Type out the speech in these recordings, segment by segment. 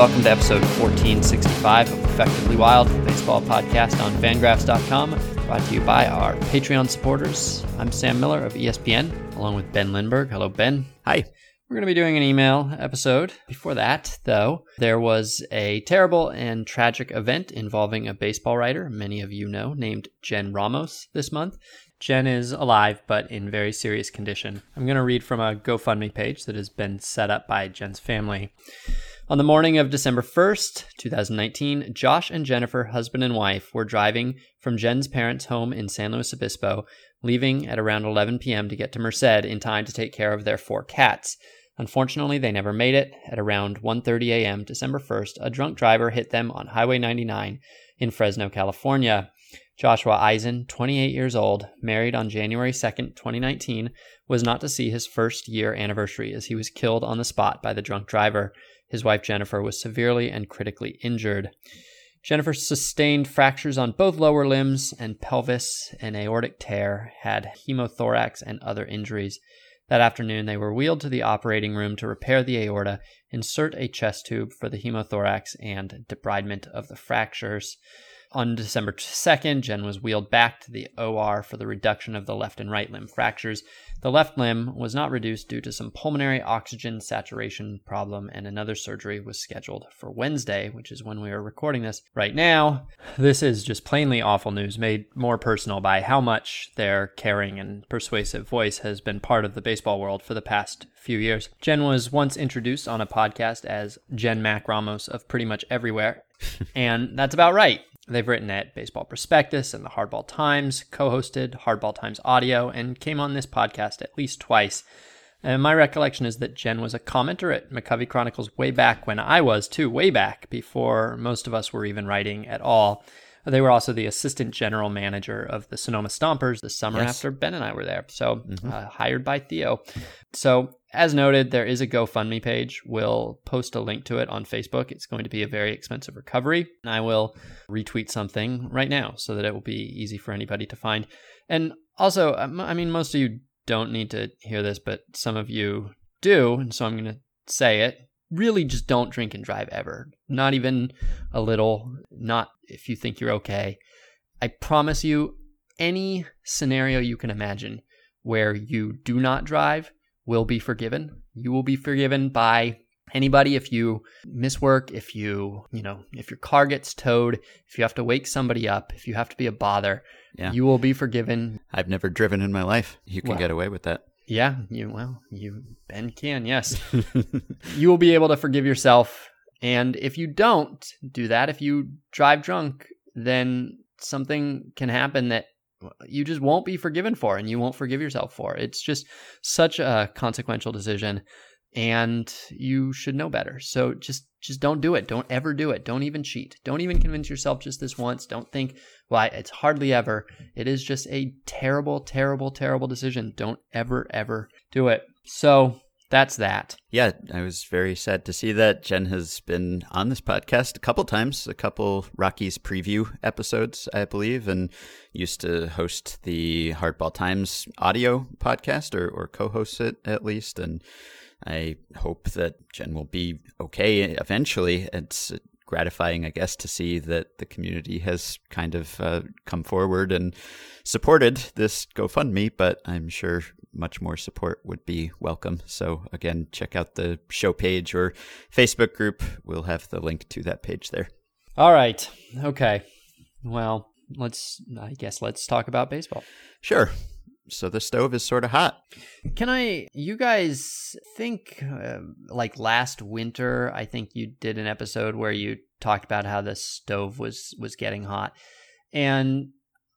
welcome to episode 1465 of Effectively Wild, the baseball podcast on fangraphs.com, brought to you by our Patreon supporters. I'm Sam Miller of ESPN, along with Ben Lindbergh. Hello, Ben. Hi. We're going to be doing an email episode. Before that, though, there was a terrible and tragic event involving a baseball writer many of you know named Jen Ramos this month. Jen is alive, but in very serious condition. I'm going to read from a GoFundMe page that has been set up by Jen's family. On the morning of December 1st, 2019, Josh and Jennifer, husband and wife, were driving from Jen's parents' home in San Luis Obispo, leaving at around 11 p.m. to get to Merced in time to take care of their four cats. Unfortunately, they never made it. At around 1:30 a.m. December 1st, a drunk driver hit them on Highway 99 in Fresno, California. Joshua Eisen, 28 years old, married on January 2nd, 2019, was not to see his first year anniversary as he was killed on the spot by the drunk driver. His wife Jennifer was severely and critically injured. Jennifer sustained fractures on both lower limbs and pelvis, an aortic tear, had hemothorax, and other injuries. That afternoon, they were wheeled to the operating room to repair the aorta, insert a chest tube for the hemothorax, and debridement of the fractures. On December 2nd, Jen was wheeled back to the OR for the reduction of the left and right limb fractures. The left limb was not reduced due to some pulmonary oxygen saturation problem, and another surgery was scheduled for Wednesday, which is when we are recording this right now. This is just plainly awful news, made more personal by how much their caring and persuasive voice has been part of the baseball world for the past few years. Jen was once introduced on a podcast as Jen Mac Ramos of pretty much everywhere, and that's about right. They've written at Baseball Prospectus and the Hardball Times, co hosted Hardball Times Audio, and came on this podcast at least twice. And my recollection is that Jen was a commenter at McCovey Chronicles way back when I was, too, way back before most of us were even writing at all. They were also the assistant general manager of the Sonoma Stompers the summer Yes. after Ben and I were there. So, Mhm. uh, hired by Theo. So, as noted, there is a GoFundMe page. We'll post a link to it on Facebook. It's going to be a very expensive recovery. And I will retweet something right now so that it will be easy for anybody to find. And also, um, I mean, most of you don't need to hear this, but some of you do. And so I'm going to say it. Really, just don't drink and drive ever. Not even a little. Not if you think you're okay. I promise you, any scenario you can imagine where you do not drive will be forgiven. You will be forgiven by anybody if you miss work, if you, you know, if your car gets towed, if you have to wake somebody up, if you have to be a bother, Yeah. you will be forgiven. I've never driven in my life. You can Well. get away with that. Yeah, you well, you Ben can, yes. you will be able to forgive yourself. And if you don't do that, if you drive drunk, then something can happen that you just won't be forgiven for and you won't forgive yourself for. It's just such a consequential decision and you should know better. So just just don't do it. Don't ever do it. Don't even cheat. Don't even convince yourself just this once. Don't think, well, it's hardly ever. It is just a terrible, terrible, terrible decision. Don't ever, ever do it. So that's that. yeah, I was very sad to see that Jen has been on this podcast a couple times, a couple Rockies preview episodes, I believe, and used to host the Hardball Times audio podcast or, or co-host it at least. And I hope that Jen will be okay eventually. It's gratifying, I guess, to see that the community has kind of uh, come forward and supported this GoFundMe, but I'm sure much more support would be welcome. So, again, check out the show page or Facebook group. We'll have the link to that page there. All right. Okay. Well, let's, I guess, let's talk about baseball. Sure. So, the stove is sort of hot. Can I, you guys think uh, like last winter, I think you did an episode where you talked about how the stove was was getting hot. And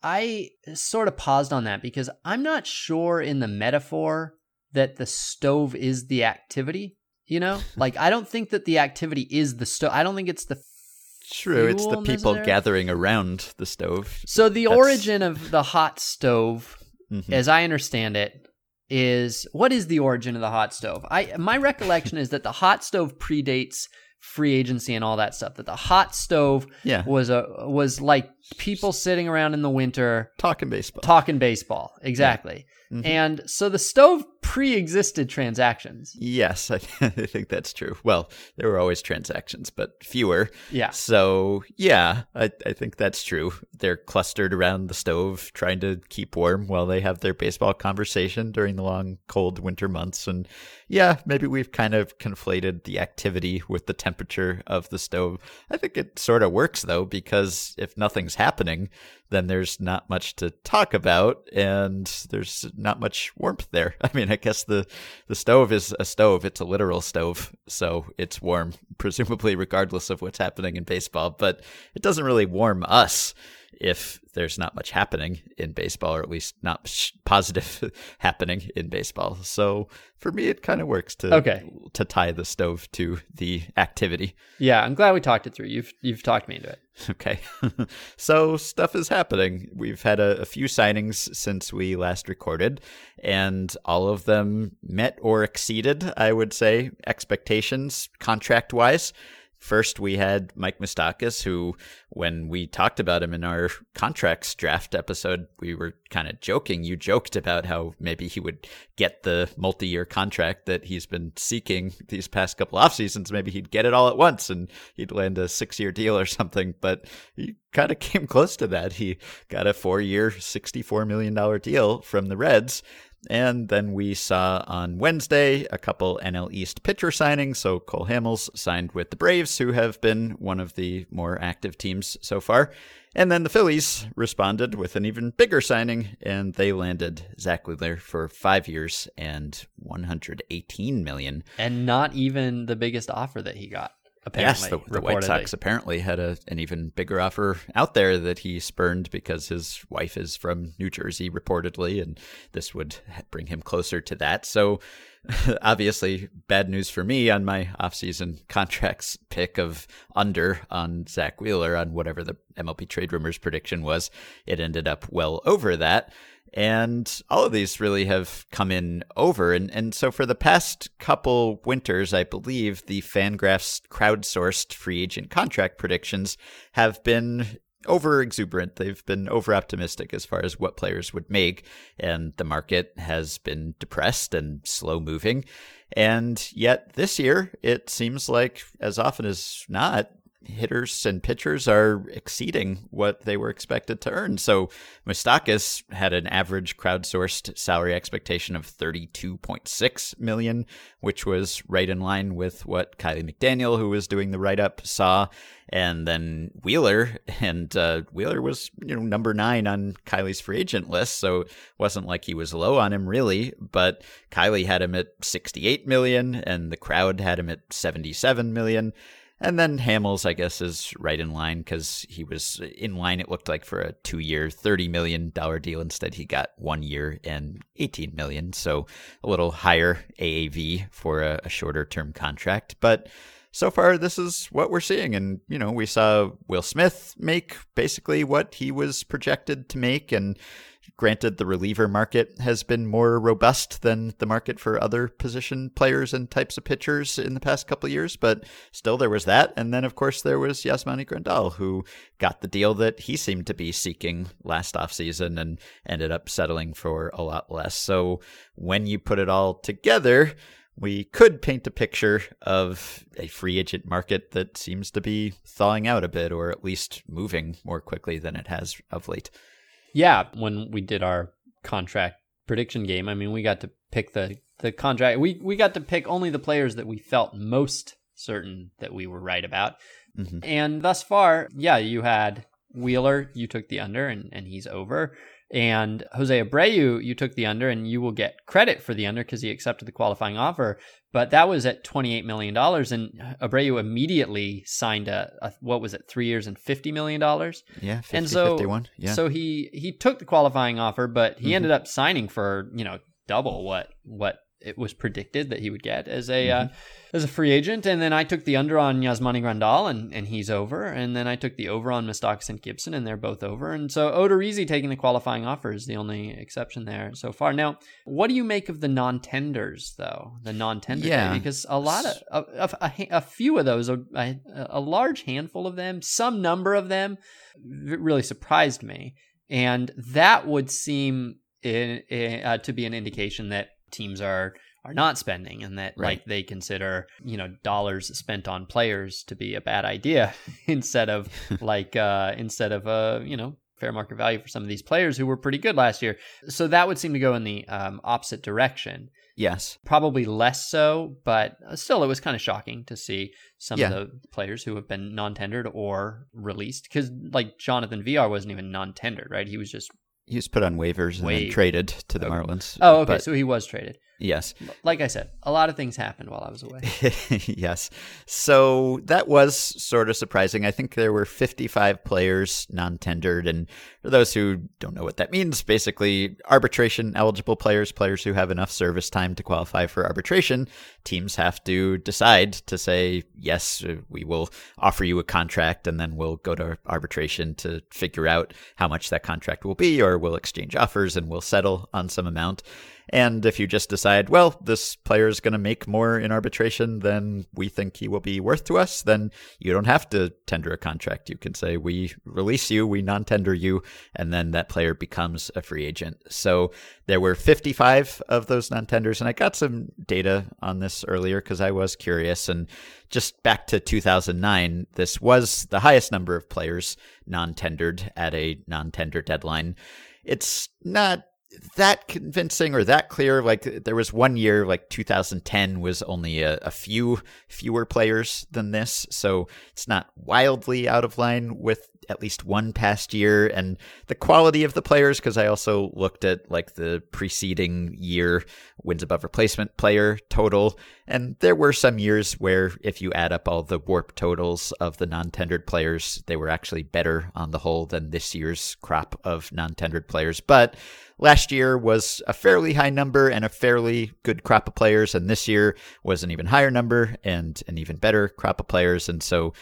I sort of paused on that because I'm not sure in the metaphor that the stove is the activity, you know? like I don't think that the activity is the stove. I don't think it's the True. It's the people necessary. gathering around the stove. So the That's- origin of the hot stove Mhm. as I understand it, is what is the origin of the hot stove? I my recollection is that the hot stove predates free agency and all that stuff. That the hot stove Yeah. was a was like people sitting around in the winter Talking baseball. talking baseball. Exactly. Mm-hmm. And so the stove pre existed transactions. Yes, I, I, think that's true. Well, there were always transactions, but fewer. Yeah. So, yeah, I, I think that's true. They're clustered around the stove trying to keep warm while they have their baseball conversation during the long, cold winter months. And yeah, maybe we've kind of conflated the activity with the temperature of the stove. I think it sort of works, though, because if nothing's happening, then there's not much to talk about and there's not much warmth there. I mean, I guess the, the stove is a stove. It's a literal stove. So it's warm, presumably regardless of what's happening in baseball, but it doesn't really warm us if there's not much happening in baseball, or at least not positive happening in baseball. So for me, it kind of works to okay. to tie the stove to the activity. Yeah, I'm glad we talked it through. You've you've talked me into it. Okay, so stuff is happening. We've had a, a few signings since we last recorded, and all of them met or exceeded, I would say, expectations contract wise. First, we had Mike Moustakas, who, when we talked about him in our contracts draft episode, we were kind of joking. You joked about how maybe he would get the multi year contract that he's been seeking these past couple off seasons. Maybe he'd get it all at once and he'd land a six year deal or something. But he kind of came close to that. He got a four year, $64 million deal from the Reds. And then we saw on Wednesday a couple NL East pitcher signings. So Cole Hamels signed with the Braves, who have been one of the more active teams so far. And then the Phillies responded with an even bigger signing, and they landed Zack Wheeler for five years and 118 million. And not even the biggest offer that he got. Apparently, yes, the, the White Sox apparently had a, an even bigger offer out there that he spurned because his wife is from New Jersey, reportedly, and this would bring him closer to that. So, obviously, bad news for me on my offseason contracts pick of under on Zack Wheeler on whatever the MLB trade rumors prediction was. It ended up well over that. And all of these really have come in over. And, and so for the past couple winters, I believe the Fangraphs crowdsourced free agent contract predictions have been over exuberant. They've been over optimistic as far as what players would make. And the market has been depressed and slow moving. And yet this year, it seems like as often as not, hitters and pitchers are exceeding what they were expected to earn. So Moustakas had an average crowdsourced salary expectation of 32.6 million, which was right in line with what Kiley McDaniel, who was doing the write up, saw. And then Wheeler, and uh, Wheeler was you know number nine on Kiley's free agent list, so it wasn't like he was low on him really. But Kiley had him at 68 million, and the crowd had him at 77 million. And then Hamels, I guess, is right in line because he was in line, it looked like, for a two year, $30 million deal. Instead, he got one year and 18 million. So a little higher AAV for a, a shorter term contract. But so far, this is what we're seeing. And, you know, we saw Will Smith make basically what he was projected to make. And Granted, the reliever market has been more robust than the market for other position players and types of pitchers in the past couple years, but still there was that. And then, of course, there was Yasmani Grandal, who got the deal that he seemed to be seeking last offseason and ended up settling for a lot less. So when you put it all together, we could paint a picture of a free agent market that seems to be thawing out a bit, or at least moving more quickly than it has of late. Yeah, when we did our contract prediction game, I mean, we got to pick the the contract. We we got to pick only the players that we felt most certain that we were right about. Mm-hmm. And thus far, yeah, you had Wheeler, you took the under, and and he's over. And Jose Abreu, you took the under, and you will get credit for the under because he accepted the qualifying offer. But that was at $28 million. And Abreu immediately signed a, a what was it, three years and $50 million? Yeah, 50, and so, 51. Yeah. So he, he took the qualifying offer, but he mm-hmm. ended up signing for, you know, double what, what it was predicted that he would get as a uh, mm-hmm. uh, as a free agent. And then I took the under on Yasmani Grandal, and, and he's over. And then I took the over on Moustakas and Gibson, and they're both over. And so Odorizzi taking the qualifying offer is the only exception there so far. Now, what do you make of the non-tenders, though? The non-tender yeah. because a lot of a, a, a few of those, a, a large handful of them, some number of them, really surprised me. And that would seem in, in, uh, to be an indication that teams are are not spending and that right. like they consider you know dollars spent on players to be a bad idea instead of like uh instead of uh you know fair market value for some of these players who were pretty good last year so that would seem to go in the um, opposite direction yes probably less so but still it was kind of shocking to see some yeah. of the players who have been non-tendered or released because like jonathan villar wasn't even non-tendered right he was just he was put on waivers and then traded to the okay. Marlins. Oh, okay. But, so he was traded. Yes. Like I said, a lot of things happened while I was away. yes. So that was sort of surprising. I think there were 55 players non tendered. And for those who don't know what that means, basically arbitration eligible players, players who have enough service time to qualify for arbitration, teams have to decide to say, yes, uh, we will offer you a contract and then we'll go to arbitration to figure out how much that contract will be, or we'll exchange offers and we'll settle on some amount. And if you just decide, well, this player is going to make more in arbitration than we think he will be worth to us, then you don't have to tender a contract. You can say, we release you, we non tender you, and then that player becomes a free agent. So there were 55 of those non tenders. And I got some data on this earlier because I was curious. And just back to 2009, this was the highest number of players non tendered at a non tender deadline. It's not that convincing or that clear. Like there was one year, like 2010, was only a, a, few fewer players than this, so it's not wildly out of line with at least one past year and the quality of the players because I also looked at like the preceding year wins above replacement player total. And there were some years where if you add up all the WARP totals of the non-tendered players they were actually better on the whole than this year's crop of non-tendered players. But last year was a fairly high number and a fairly good crop of players and this year was an even higher number and an even better crop of players. And so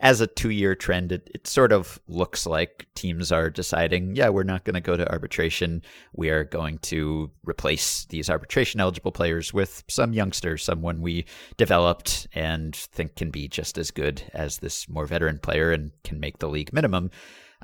as a two year trend, it, it sort of looks like teams are deciding, yeah, we're not going to go to arbitration. We are going to replace these arbitration eligible players with some youngster, someone we developed and think can be just as good as this more veteran player and can make the league minimum.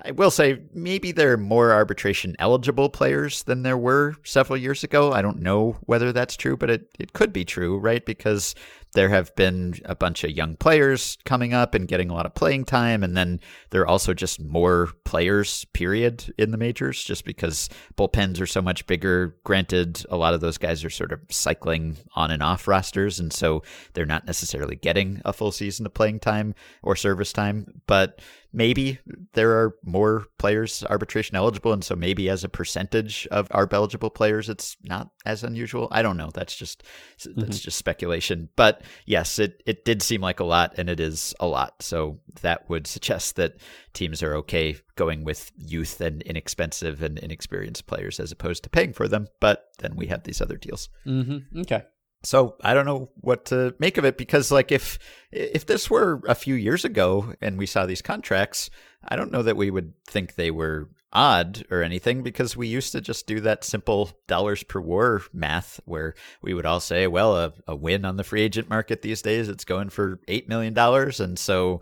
I will say maybe there are more arbitration eligible players than there were several years ago. I don't know whether that's true, but it, it could be true, right? Because there have been a bunch of young players coming up and getting a lot of playing time. And then there are also just more players, period, in the majors, just because bullpens are so much bigger. Granted, a lot of those guys are sort of cycling on and off rosters. And so they're not necessarily getting a full season of playing time or service time. But maybe there are more players arbitration eligible and so maybe as a percentage of ARB eligible players it's not as unusual. I don't know. That's just that's mm-hmm. just speculation. But yes it it did seem like a lot and it is a lot. So that would suggest that teams are okay going with youth and inexpensive and inexperienced players as opposed to paying for them but then we have these other deals. Mm-hmm. okay so I don't know what to make of it because like if if this were a few years ago and we saw these contracts, I don't know that we would think they were odd or anything because we used to just do that simple dollars per war math where we would all say, well, a, a win on the free agent market these days, it's going for $8 million. And so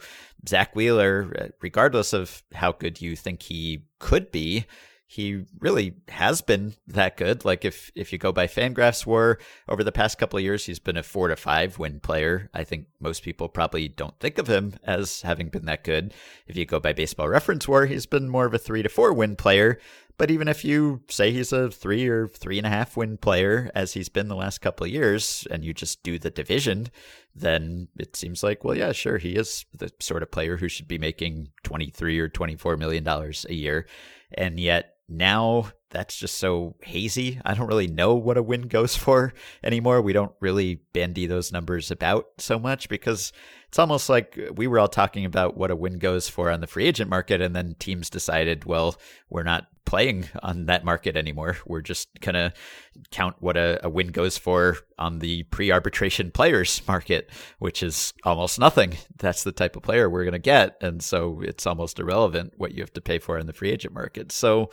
Zack Wheeler, regardless of how good you think he could be, he really has been that good. Like if if you go by Fangraphs WAR over the past couple of years, he's been a four to five win player. I think most people probably don't think of him as having been that good. If you go by Baseball Reference WAR, he's been more of a three to four win player. But even if you say he's a three or three and a half win player, as he's been the last couple of years, and you just do the division, then it seems like, well, yeah, sure, he is the sort of player who should be making 23 or 24 million dollars a year. And yet now that's just so hazy. I don't really know what a win goes for anymore. We don't really bandy those numbers about so much because it's almost like we were all talking about what a win goes for on the free agent market, and then teams decided, well, we're not playing on that market anymore. We're just to count what a, a, win goes for on the pre arbitration players market, which is almost nothing. That's the type of player we're going to get. And so it's almost irrelevant what you have to pay for in the free agent market. So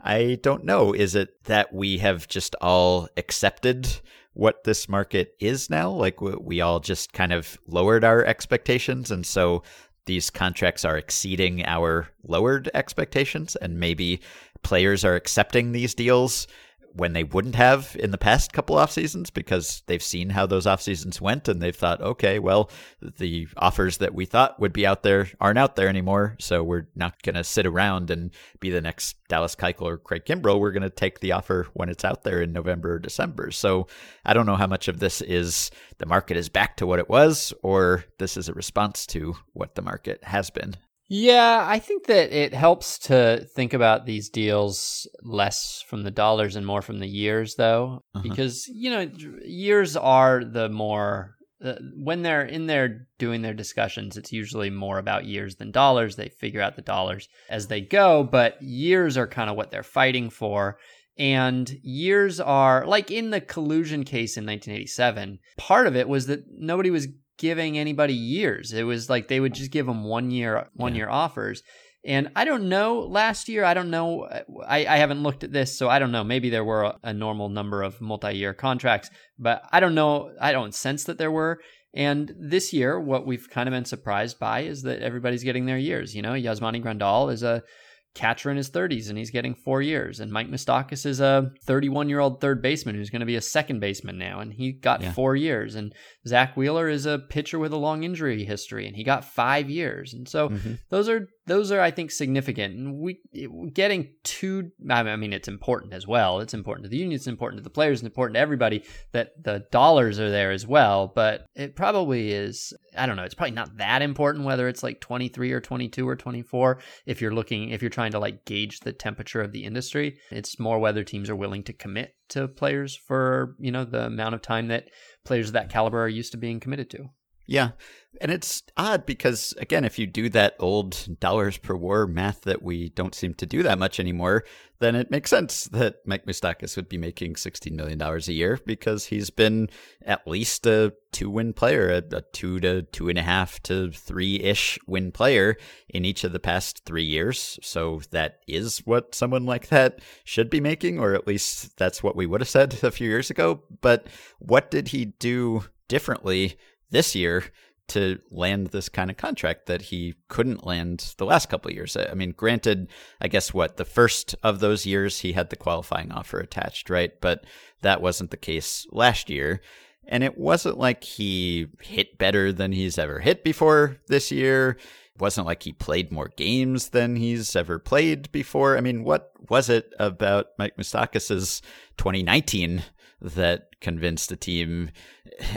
I don't know. Is it that we have just all accepted what this market is now? Like we all just kind of lowered our expectations. And so these contracts are exceeding our lowered expectations and maybe players are accepting these deals when they wouldn't have in the past couple off seasons because they've seen how those off seasons went and they've thought, okay, well, the offers that we thought would be out there aren't out there anymore. So we're not going to sit around and be the next Dallas Keuchel or Craig Kimbrel. We're going to take the offer when it's out there in November or December. So I don't know how much of this is the market is back to what it was or this is a response to what the market has been. Yeah, I think that it helps to think about these deals less from the dollars and more from the years, though, uh-huh. because, you know, years are the more. Uh, when they're in there doing their discussions, it's usually more about years than dollars. They figure out the dollars as they go, but years are kind of what they're fighting for. And years are like in the collusion case in 1987, part of it was that nobody was giving anybody years. It was like they would just give them one year one yeah. year offers. And I don't know last year. I don't know. Uh, I, I haven't looked at this, so I don't know. Maybe there were a, a normal number of multi year contracts, but I don't know. I don't sense that there were. And this year, what we've kind of been surprised by is that everybody's getting their years. You know, Yasmani Grandal is a catcher in his 30s and he's getting four years. And Mike Moustakas is a 31 year old third baseman who's going to be a second baseman now, and he got yeah. four years. And Zack Wheeler is a pitcher with a long injury history, and he got five years. And so mm-hmm. those are those are I think significant. And we getting too I mean it's important as well. It's important to the union, it's important to the players, it's important to everybody that the dollars are there as well. But it probably is I don't know, it's probably not that important whether it's like 23 or 22 or 24 if you're looking if you're trying to like gauge the temperature of the industry. It's more whether teams are willing to commit to players for, you know, the amount of time that players of that caliber are used to being committed to. Yeah. And it's odd because, again, if you do that old dollars per war math that we don't seem to do that much anymore, then it makes sense that Mike Moustakas would be making $16 million a year because he's been at least a two win player, a, a two to two and a half to three ish win player in each of the past three years. So that is what someone like that should be making, or at least that's what we would have said a few years ago. But what did he do differently this year to land this kind of contract that he couldn't land the last couple years. I mean, granted, I guess what the first of those years he had the qualifying offer attached, right? But that wasn't the case last year. And it wasn't like he hit better than he's ever hit before this year. It wasn't like he played more games than he's ever played before. I mean, what was it about Mike Moustakas' 2019 that convinced the team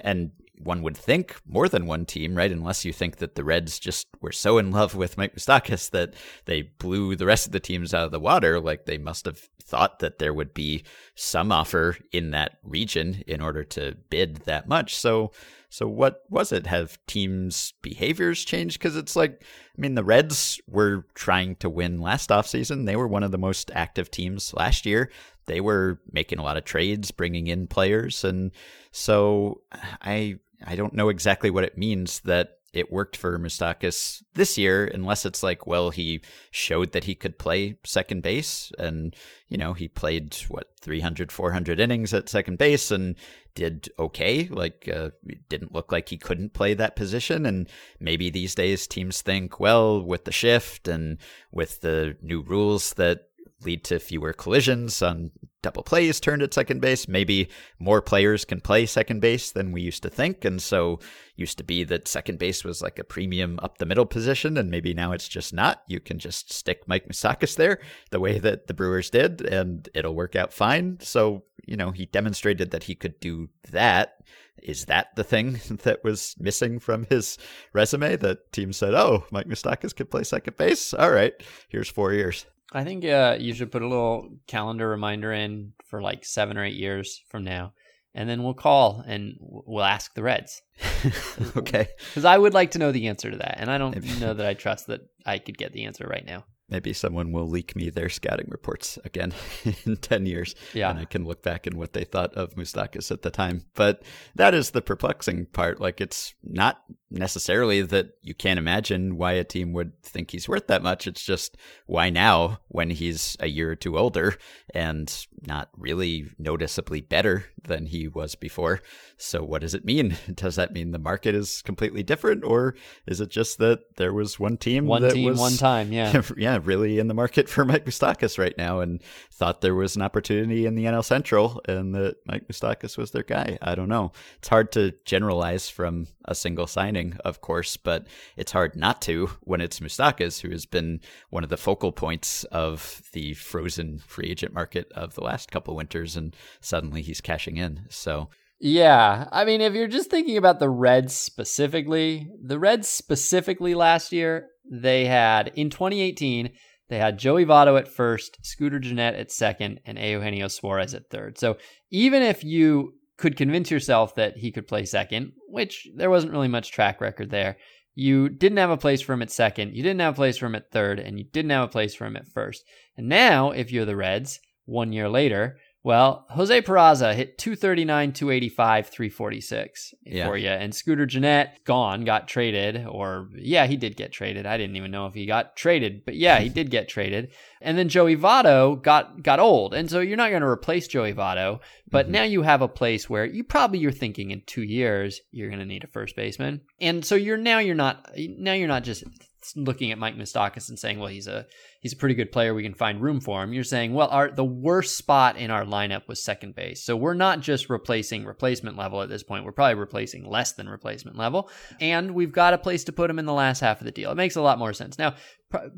and one would think more than one team, right? Unless you think that the Reds just were so in love with Mike Moustakas that they blew the rest of the teams out of the water. Like they must have thought that there would be some offer in that region in order to bid that much. So, so what was it? Have teams' behaviors changed? Because it's like, I mean, the Reds were trying to win last offseason. They were one of the most active teams last year. They were making a lot of trades, bringing in players, and so I I don't know exactly what it means that it worked for Moustakas this year, unless it's like, well, he showed that he could play second base. And, you know, he played, what, 300, 400 innings at second base and did okay. Like, uh, didn't look like he couldn't play that position. And maybe these days teams think, well, with the shift and with the new rules that lead to fewer collisions on double plays turned at second base. Maybe more players can play second base than we used to think. And so used to be that second base was like a premium up the middle position. And maybe now it's just not. You can just stick Mike Moustakas there the way that the Brewers did, and it'll work out fine. So, you know, he demonstrated that he could do that. Is that the thing that was missing from his resume? That team said, oh, Mike Moustakas could play second base? All right, here's four years. I think uh, you should put a little calendar reminder in for like seven or eight years from now, and then we'll call and we'll ask the Reds. okay. Because I would like to know the answer to that, and I don't know that I trust that I could get the answer right now. Maybe someone will leak me their scouting reports again in 10 years. Yeah. And I can look back and what they thought of Moustakas at the time. But that is the perplexing part. Like, it's not necessarily that you can't imagine why a team would think he's worth that much. It's just why now when he's a year or two older and not really noticeably better than he was before. So what does it mean? Does that mean the market is completely different or is it just that there was one team one team was, one time, yeah. yeah, really in the market for Mike Moustakas right now and thought there was an opportunity in the NL Central and that Mike Moustakas was their guy. I don't know. It's hard to generalize from a single signing, of course, but it's hard not to when it's Moustakas, who has been one of the focal points of the frozen free agent market of the last couple winters, and suddenly he's cashing in. So yeah, I mean, if you're just thinking about the Reds specifically, the Reds specifically last year, they had in 2018 they had Joey Votto at first, Scooter Gennett at second, and Eugenio Suarez at third. So even if you could convince yourself that he could play second, which there wasn't really much track record there, you didn't have a place for him at second, you didn't have a place for him at third, and you didn't have a place for him at first. And now, if you're the Reds, one year later, well, Jose Peraza hit 239, 285, 346 yeah. for you. And Scooter Gennett, gone, got traded. Or, yeah, he did get traded. I didn't even know if he got traded, but yeah, he did get traded. And then Joey Votto got, got old. And so you're not going to replace Joey Votto, but mm-hmm. now you have a place where you probably you're thinking in two years, you're going to need a first baseman. And so you're now you're not, now you're not just looking at Mike Moustakas and saying, well, he's a he's a pretty good player. We can find room for him. You're saying, well, our the worst spot in our lineup was second base. So we're not just replacing replacement level at this point. We're probably replacing less than replacement level, and we've got a place to put him in the last half of the deal. It makes a lot more sense. Now,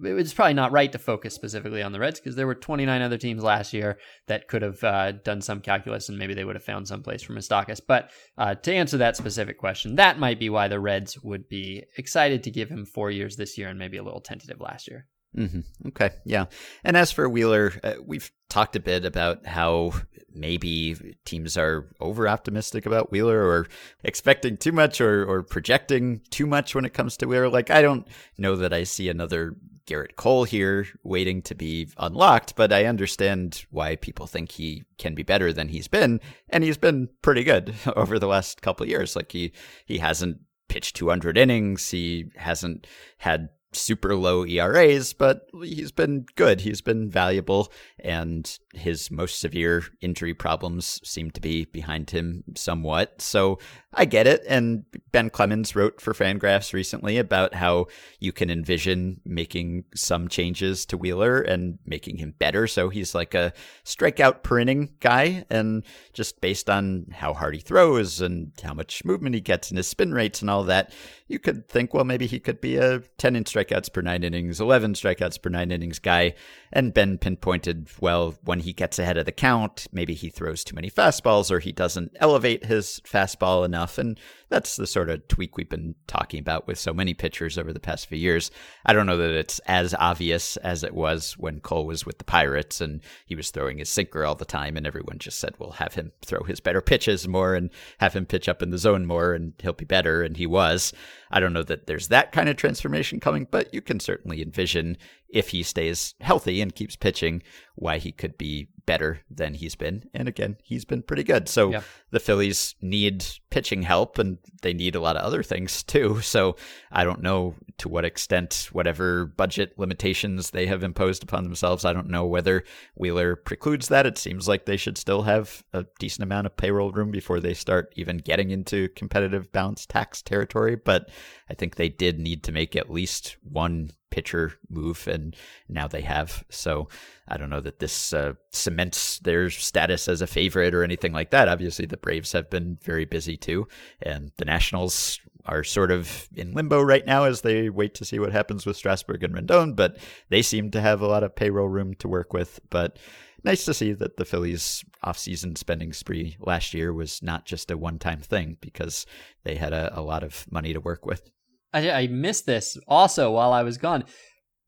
it's probably not right to focus specifically on the Reds because there were 29 other teams last year that could have uh, done some calculus and maybe they would have found some place for Moustakas. But uh, to answer that specific question, that might be why the Reds would be excited to give him four years this year and maybe a little tentative last year. Mm-hmm. Okay, yeah. And as for Wheeler, uh, we've talked a bit about how maybe teams are over optimistic about Wheeler or expecting too much or, or projecting too much when it comes to Wheeler. Like, I don't know that I see another Gerrit Cole here waiting to be unlocked, but I understand why people think he can be better than he's been, and he's been pretty good over the last couple years. Like he he hasn't pitched 200 innings, he hasn't had super low ERAs, but he's been good. He's been valuable, and his most severe injury problems seem to be behind him somewhat. So I get it. And Ben Clemens wrote for Fangraphs recently about how you can envision making some changes to Wheeler and making him better. So he's like a strikeout per inning guy. And just based on how hard he throws and how much movement he gets and his spin rates and all that, you could think, well, maybe he could be a 10 in strikeouts per nine innings, 11 strikeouts per nine innings guy. And Ben pinpointed, well, when he gets ahead of the count, maybe he throws too many fastballs or he doesn't elevate his fastball enough. And that's the sort of tweak we've been talking about with so many pitchers over the past few years. I don't know that it's as obvious as it was when Cole was with the Pirates and he was throwing his sinker all the time, and everyone just said, "We'll have him throw his better pitches more and have him pitch up in the zone more, and he'll be better." And he was. I don't know that there's that kind of transformation coming, but you can certainly envision if he stays healthy and keeps pitching, why he could be better than he's been. And again, he's been pretty good. So yeah. the Phillies need pitching help and they need a lot of other things too. So I don't know to what extent, whatever budget limitations they have imposed upon themselves, I don't know whether Wheeler precludes that. It seems like they should still have a decent amount of payroll room before they start even getting into competitive balance tax territory. But I think they did need to make at least one pitcher move, and now they have. So I don't know that this uh, cements their status as a favorite or anything like that. Obviously, the Braves have been very busy too, and the Nationals are sort of in limbo right now as they wait to see what happens with Strasburg and Rendon, but they seem to have a lot of payroll room to work with. But nice to see that the Phillies offseason spending spree last year was not just a one time thing because they had a, a lot of money to work with. I, I missed this also while I was gone.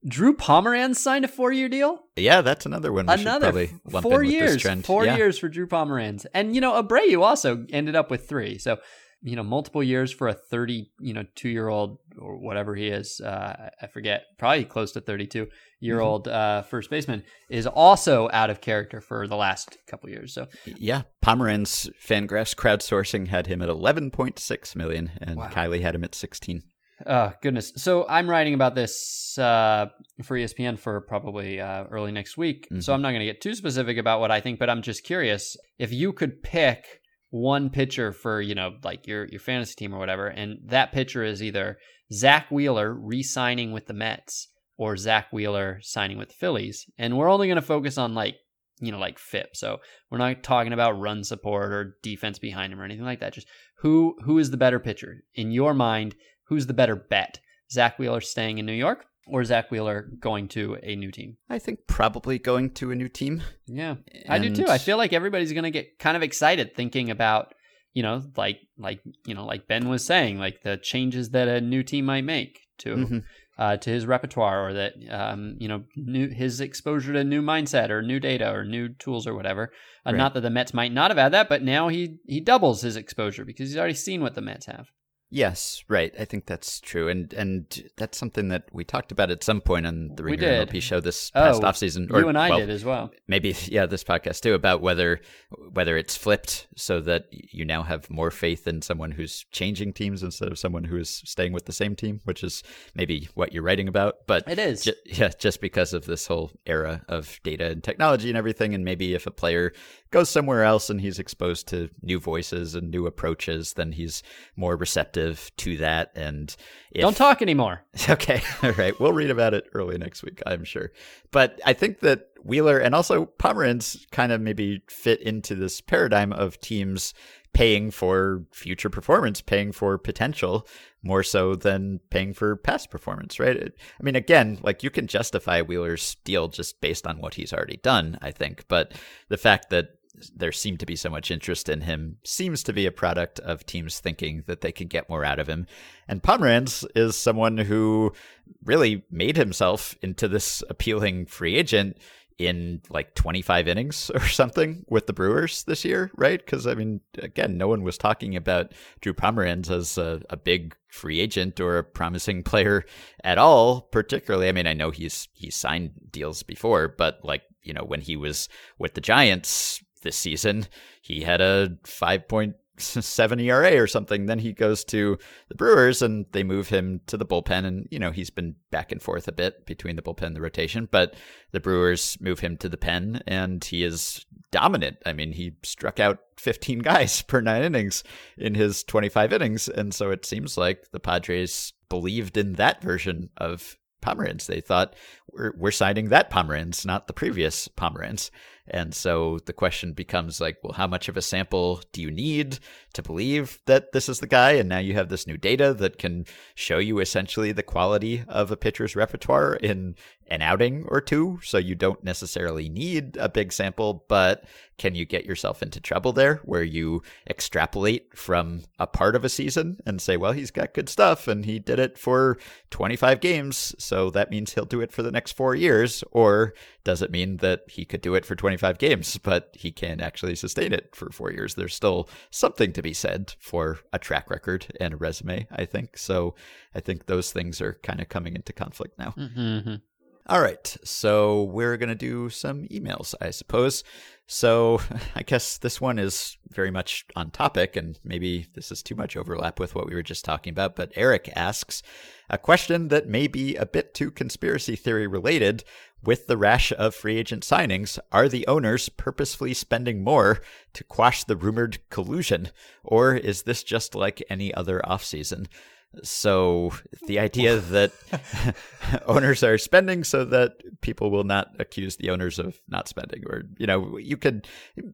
Drew Pomeranz signed a four-year deal. Yeah, that's another one. another four years. Four yeah. years for Drew Pomeranz, and you know Abreu also ended up with three. So you know multiple years for a thirty, you know, two-year-old or whatever he is. Uh, I forget, probably close to thirty-two year old mm-hmm. uh, first baseman is also out of character for the last couple years. So yeah, Pomeranz Fangraphs crowdsourcing had him at eleven point six million, and wow. Kiley had him at sixteen. Oh goodness! So I'm writing about this uh, for ESPN for probably uh, early next week. Mm-hmm. So I'm not going to get too specific about what I think, but I'm just curious if you could pick one pitcher for you know like your your fantasy team or whatever, and that pitcher is either Zack Wheeler re-signing with the Mets or Zack Wheeler signing with the Phillies. And we're only going to focus on like, you know, like FIP. So we're not talking about run support or defense behind him or anything like that. Just who who is the better pitcher in your mind? Who's the better bet? Zack Wheeler staying in New York or Zack Wheeler going to a new team? I think probably going to a new team. Yeah, I do too. I feel like everybody's going to get kind of excited thinking about, you know, like like you know, like Ben was saying, like the changes that a new team might make to mm-hmm. uh, to his repertoire, or that um, you know, new his exposure to new mindset or new data or new tools or whatever. Uh, right. Not that the Mets might not have had that, but now he he doubles his exposure because he's already seen what the Mets have. Yes, right. I think that's true, and and that's something that we talked about at some point on the Ringer MLB show this past oh, offseason. Or, you and I well, did as well. Maybe yeah, this podcast too about whether whether it's flipped so that you now have more faith in someone who's changing teams instead of someone who is staying with the same team, which is maybe what you're writing about. But it is ju- yeah, just because of this whole era of data and technology and everything, and maybe if a player goes somewhere else and he's exposed to new voices and new approaches, then he's more receptive to that. And if... don't talk anymore. Okay, all right, we'll read about it early next week, I'm sure. But I think that Wheeler and also Pomeranz kind of maybe fit into this paradigm of teams paying for future performance, paying for potential more so than paying for past performance, right? I mean, again, like you can justify Wheeler's deal just based on what he's already done, I think. But the fact that there seemed to be so much interest in him seems to be a product of teams thinking that they can get more out of him. And Pomeranz is someone who really made himself into this appealing free agent in like 25 innings or something with the Brewers this year, right? Because, I mean, again, no one was talking about Drew Pomeranz as a, a, big free agent or a promising player at all, particularly. I mean, I know he's he's signed deals before, but like, you know, when he was with the Giants, this season. He had a 5.7 ERA or something. Then he goes to the Brewers and they move him to the bullpen. And, you know, he's been back and forth a bit between the bullpen and the rotation, but the Brewers move him to the pen and he is dominant. I mean, he struck out 15 guys per nine innings in his 25 innings. And so it seems like the Padres believed in that version of Pomeranz. They thought we're, we're signing that Pomeranz, not the previous Pomeranz. And so the question becomes like, well, how much of a sample do you need to believe that this is the guy? And now you have this new data that can show you essentially the quality of a pitcher's repertoire in an outing or two. So you don't necessarily need a big sample, but can you get yourself into trouble there where you extrapolate from a part of a season and say, well, he's got good stuff and he did it for 25 games. So that means he'll do it for the next four years. Or does it mean that he could do it for 25 games, but he can't actually sustain it for four years? There's still something to be said for a track record and a resume, I think. So I think those things are kind of coming into conflict now. Mm-hmm. All right, so we're going to do some emails, I suppose. So I guess this one is very much on topic, and maybe this is too much overlap with what we were just talking about. But Eric asks a question that may be a bit too conspiracy theory related. With the rash of free agent signings, are the owners purposefully spending more to quash the rumored collusion? Or is this just like any other offseason? So the idea that owners are spending so that people will not accuse the owners of not spending, or you know, you could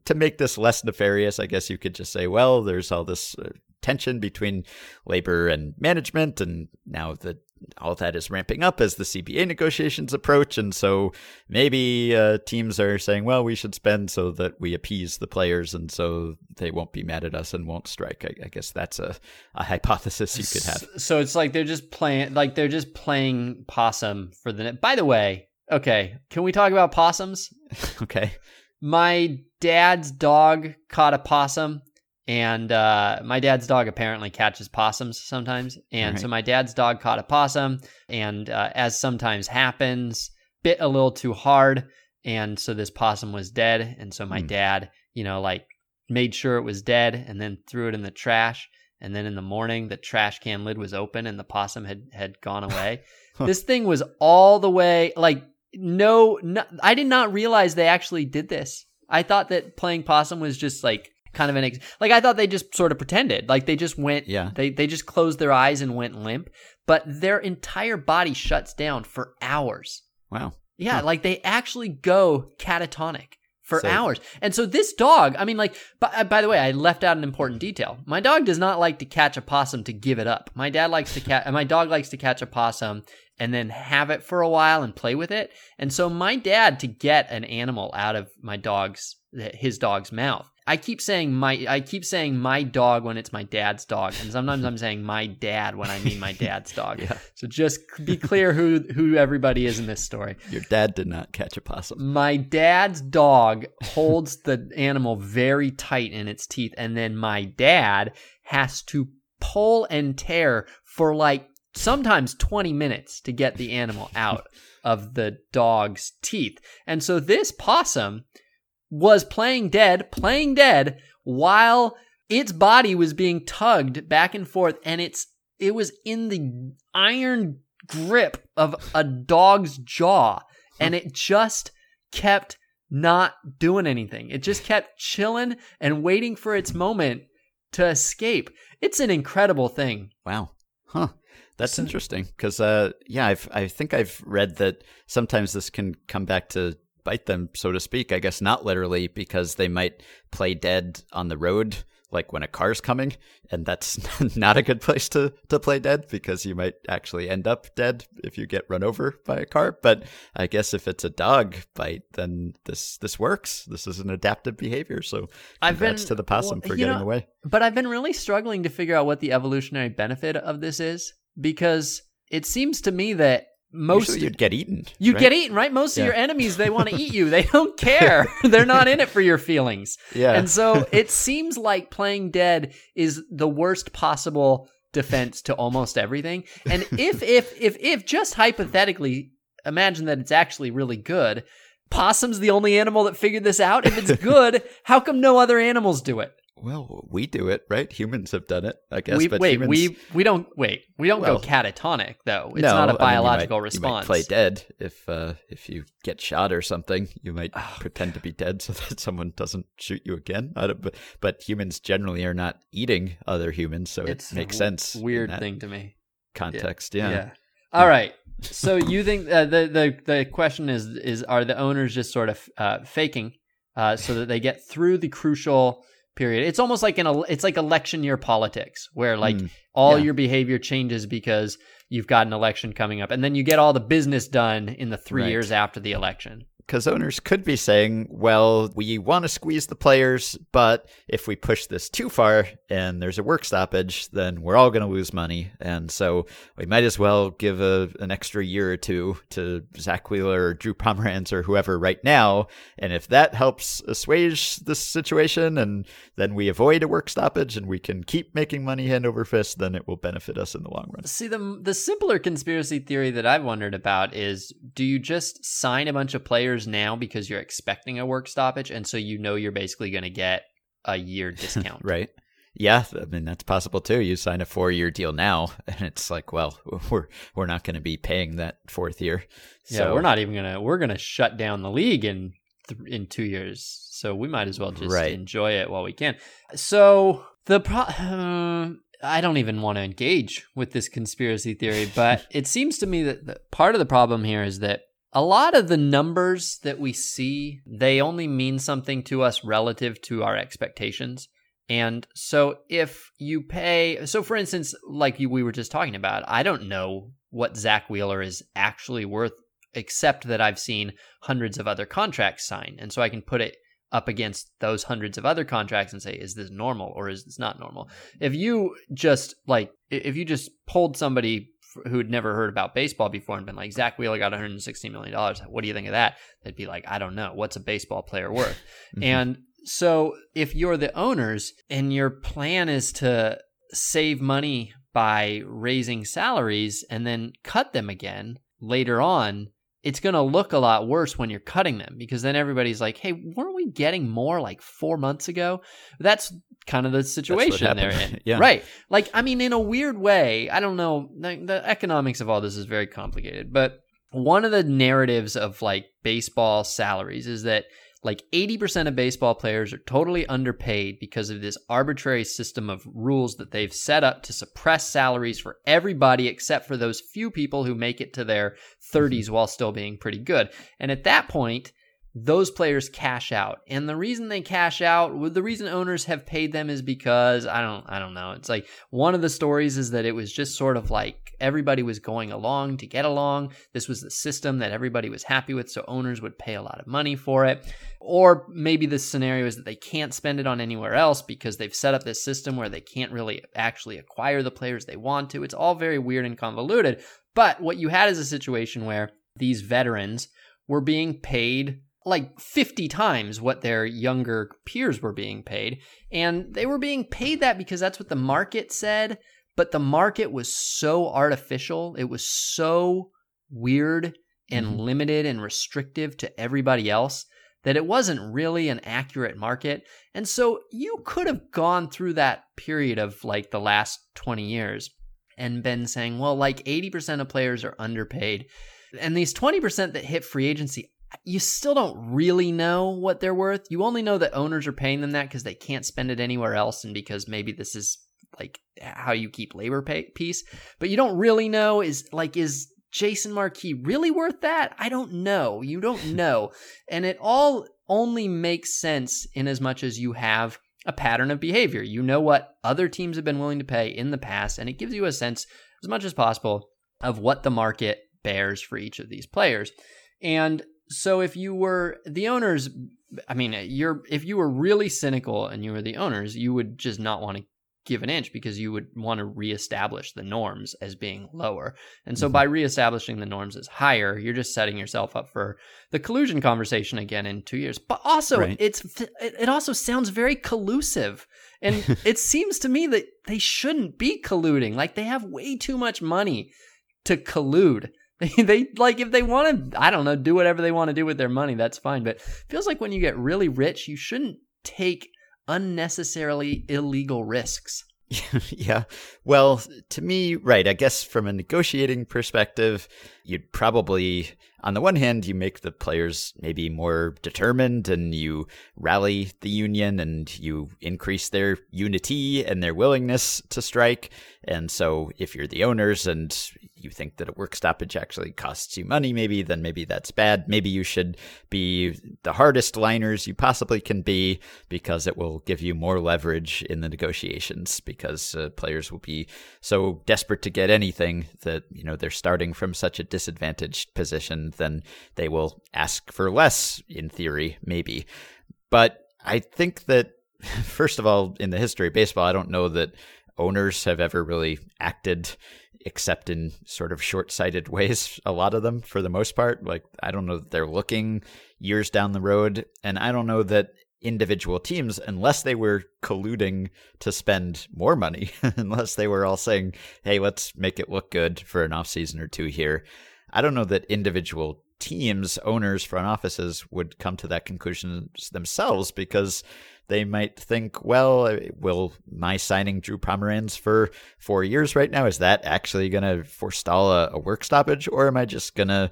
to make this less nefarious. I guess you could just say, well, there's all this uh, tension between labor and management, and now that all that is ramping up as the CBA negotiations approach, and so maybe uh, teams are saying, "Well, we should spend so that we appease the players, and so they won't be mad at us and won't strike." I, I guess that's a, a hypothesis you could have. So it's like they're just playing, like they're just playing possum for the. By the way, okay, can we talk about possums? okay. My dad's dog caught a possum and uh, my dad's dog apparently catches possums sometimes. And right. so my dad's dog caught a possum and uh, as sometimes happens bit a little too hard and so this possum was dead. And so my mm. dad you know like made sure it was dead and then threw it in the trash. And then in the morning the trash can lid was open and the possum had had gone away. This thing was all the way like no, no i did not realize they actually did this. I thought that playing possum was just like kind of an ex- like I thought they just sort of pretended like they just went yeah they they just closed their eyes and went limp but their entire body shuts down for hours. Wow. Yeah, Huh. like they actually go catatonic for So- hours. And so this dog, I mean, like, by, uh, by the way, I left out an important detail. My dog does not like to catch a possum to give it up. My dad likes to catch, my dog likes to catch a possum and then have it for a while and play with it. And so my dad, to get an animal out of my dog's, his dog's mouth, I keep saying my, I keep saying my dog when it's my dad's dog, and sometimes I'm saying my dad when I mean my dad's dog. Yeah. So just be clear who who everybody is in this story. Your dad did not catch a possum. My dad's dog holds the animal very tight in its teeth, and then my dad has to pull and tear for like sometimes 20 minutes to get the animal out of the dog's teeth. And so this possum was playing dead, playing dead while its body was being tugged back and forth and it's it was in the iron grip of a dog's jaw and it just kept not doing anything. It just kept chilling and waiting for its moment to escape. It's an incredible thing. Wow. Huh. That's interesting because, uh, yeah, I've, I think I've read that sometimes this can come back to bite them, so to speak. I guess not literally because they might play dead on the road, like when a car's coming, and that's not a good place to, to play dead because you might actually end up dead if you get run over by a car. But I guess if it's a dog bite, then this this works. This is an adaptive behavior. So I've been- to the possum well, for getting know, away. But I've been really struggling to figure out what the evolutionary benefit of this is because it seems to me that most Usually you'd get eaten. you right? get eaten, right? Most Yeah. of your enemies they want to eat you. They don't care. They're not in it for your feelings. Yeah. And so it seems like playing dead is the worst possible defense to almost everything. And if if if if just hypothetically imagine that it's actually really good, possum's the only animal that figured this out. If it's good, how come no other animals do it? Well, we do it, right? Humans have done it, I guess. we but wait, humans, we we don't wait. We don't Well, go catatonic though. It's No, not I a mean, you biological might- You response. might play dead if uh, if you get shot or something. You might Oh, pretend to be dead so that someone doesn't shoot you again. I but, but humans generally are not eating other humans, so it's it makes sense. Weird thing to me. context. Yeah. All right. So you think uh, the the the question is is are the owners just sort of uh, faking uh, so that they get through the crucial period? It's almost like an it's like election year politics where like Mm, all yeah. your behavior changes because you've got an election coming up, and then you get all the business done in the three Right. years after the election. Because owners could be saying, well, we want to squeeze the players, but if we push this too far and there's a work stoppage, then we're all going to lose money. And so we might as well give a, an extra year or two to Zack Wheeler or Drew Pomeranz or whoever right now. And if that helps assuage this situation and then we avoid a work stoppage and we can keep making money hand over fist, then it will benefit us in the long run. See, the the simpler conspiracy theory that I've wondered about is: Do you just sign a bunch of players now because you're expecting a work stoppage, and so you know you're basically going to get a year discount? Right. Yeah, I mean that's possible too. You sign a four-year deal now, and it's like, well, we're we're not going to be paying that fourth year. Yeah, So- we're not even gonna we're gonna shut down the league in th- in two years, so we might as well just Right. enjoy it while we can. So the pro. uh, I don't even want to engage with this conspiracy theory, but it seems to me that the, part of the problem here is that a lot of the numbers that we see they only mean something to us relative to our expectations. And so if you pay, so for instance, like we were just talking about, I don't know what Zack Wheeler is actually worth, except that I've seen hundreds of other contracts signed. And so I can put it up against those hundreds of other contracts and say, is this normal or is this not normal? If you just like, if you just pulled somebody f- who had never heard about baseball before and been like, Zack Wheeler got $160 million. What do you think of that? They'd be like, I don't know. What's a baseball player worth? Mhm. And so if you're the owners and your plan is to save money by raising salaries and then cut them again later on, it's going to look a lot worse when you're cutting them because then everybody's like, hey, weren't we getting more like four months ago? That's kind of the situation they're in. Yeah. Right. Like, I mean, in a weird way, I don't know. The, the economics of all this is very complicated, but one of the narratives of like baseball salaries is that like 80% of baseball players are totally underpaid because of this arbitrary system of rules that they've set up to suppress salaries for everybody except for those few people who make it to their 30s while still being pretty good. And at that point, those players cash out. And the reason they cash out, the reason owners have paid them is because I don't I don't know. It's like one of the stories is that it was just sort of like everybody was going along to get along. This was the system that everybody was happy with, so owners would pay a lot of money for it. Or maybe the scenario is that they can't spend it on anywhere else because they've set up this system where they can't really actually acquire the players they want to. It's all very weird and convoluted. But what you had is a situation where these veterans were being paid like 50 times what their younger peers were being paid. And they were being paid that because that's what the market said. But the market was so artificial, it was so weird and mm-hmm. limited and restrictive to everybody else that it wasn't really an accurate market. And so you could have gone through that period of like the last 20 years and been saying, well, like 80% of players are underpaid. And these 20% that hit free agency, you still don't really know what they're worth. You only know that owners are paying them that because they can't spend it anywhere else and because maybe this is like how you keep labor pay- peace. But you don't really know is like, is Jason Marquis really worth that? I don't know. You don't know. and it all only makes sense in as much as you have a pattern of behavior. You know what other teams have been willing to pay in the past, and it gives you a sense, as much as possible, of what the market bears for each of these players. And so if you were the owners, I mean, you're if you were really cynical and you were the owners, you would just not want to give an inch because you would want to reestablish the norms as being lower. And so mm-hmm. by reestablishing the norms as higher, you're just setting yourself up for the collusion conversation again in 2 years. But also right. it's it also sounds very collusive. And it seems to me that they shouldn't be colluding. Like they have way too much money to collude. They, like if they want to, I don't know, do whatever they want to do with their money, that's fine. But feels like when you get really rich, you shouldn't take unnecessarily illegal risks. yeah. Well, to me, right, I guess from a negotiating perspective, you'd probably, on the one hand, you make the players maybe more determined and you rally the union and you increase their unity and their willingness to strike. And so if you're the owners and you think that a work stoppage actually costs you money, maybe, then maybe that's bad. Maybe you should be the hardest liners you possibly can be because it will give you more leverage in the negotiations because uh, players will be so desperate to get anything that, you know, they're starting from such a disadvantaged position, then they will ask for less in theory, maybe. But I think that, first of all, in the history of baseball, I don't know that owners have ever really acted except in sort of short-sighted ways a lot of them for the most part. Like i don't know that they're looking years down the road and i don't know that individual teams unless they were colluding to spend more money unless they were all saying hey let's make it look good for an off season or two here i don't know that individual teams owners front offices would come to that conclusion themselves because they might think, well, will my signing Drew Pomeranz for four years right now, is that actually going to forestall a, a work stoppage? Or am I just going to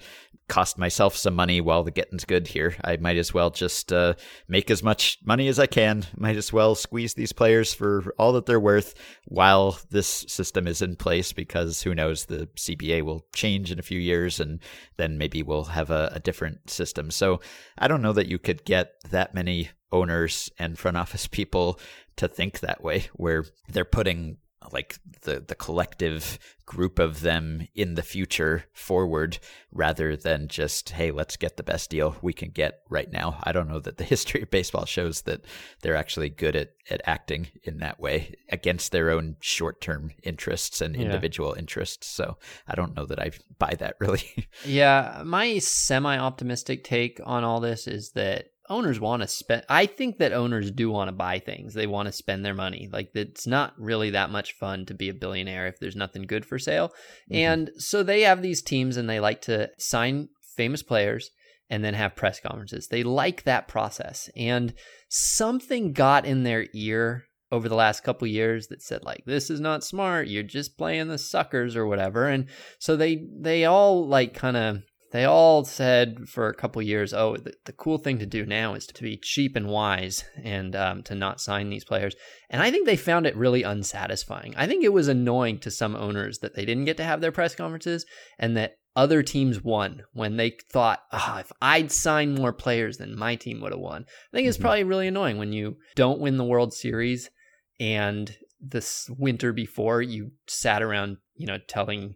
cost myself some money while the getting's good here. I might as well just uh, make as much money as I can. Might as well squeeze these players for all that they're worth while this system is in place because who knows, the CBA will change in a few years and then maybe we'll have a, a different system. So I don't know that you could get that many owners and front office people to think that way, where they're putting like the the collective group of them in the future forward rather than just hey let's get the best deal we can get right now. I don't know that the history of baseball shows that they're actually good at at acting in that way against their own short-term interests and individual yeah. interests. So i don't know that i buy that really. Yeah my semi optimistic take on all this is that owners want to spend i think that owners do want to buy things. They want to spend their money. Like it's not really that much fun to be a billionaire if there's nothing good for sale. Mm-hmm. and so they have these teams and they like to sign famous players and then have press conferences. They like that process. And something got in their ear over the last couple years that said like this is not smart. You're just playing the suckers or whatever. And so they they all like kind of they all said for a couple years, oh, the, the, cool thing to do now is to be cheap and wise and um, to not sign these players. And I think they found it really unsatisfying. I think it was annoying to some owners that they didn't get to have their press conferences and that other teams won when they thought, oh, if I'd signed more players, then my team would have won. I think it's mm-hmm. probably really annoying when you don't win the World Series and this winter before you sat around, you know, telling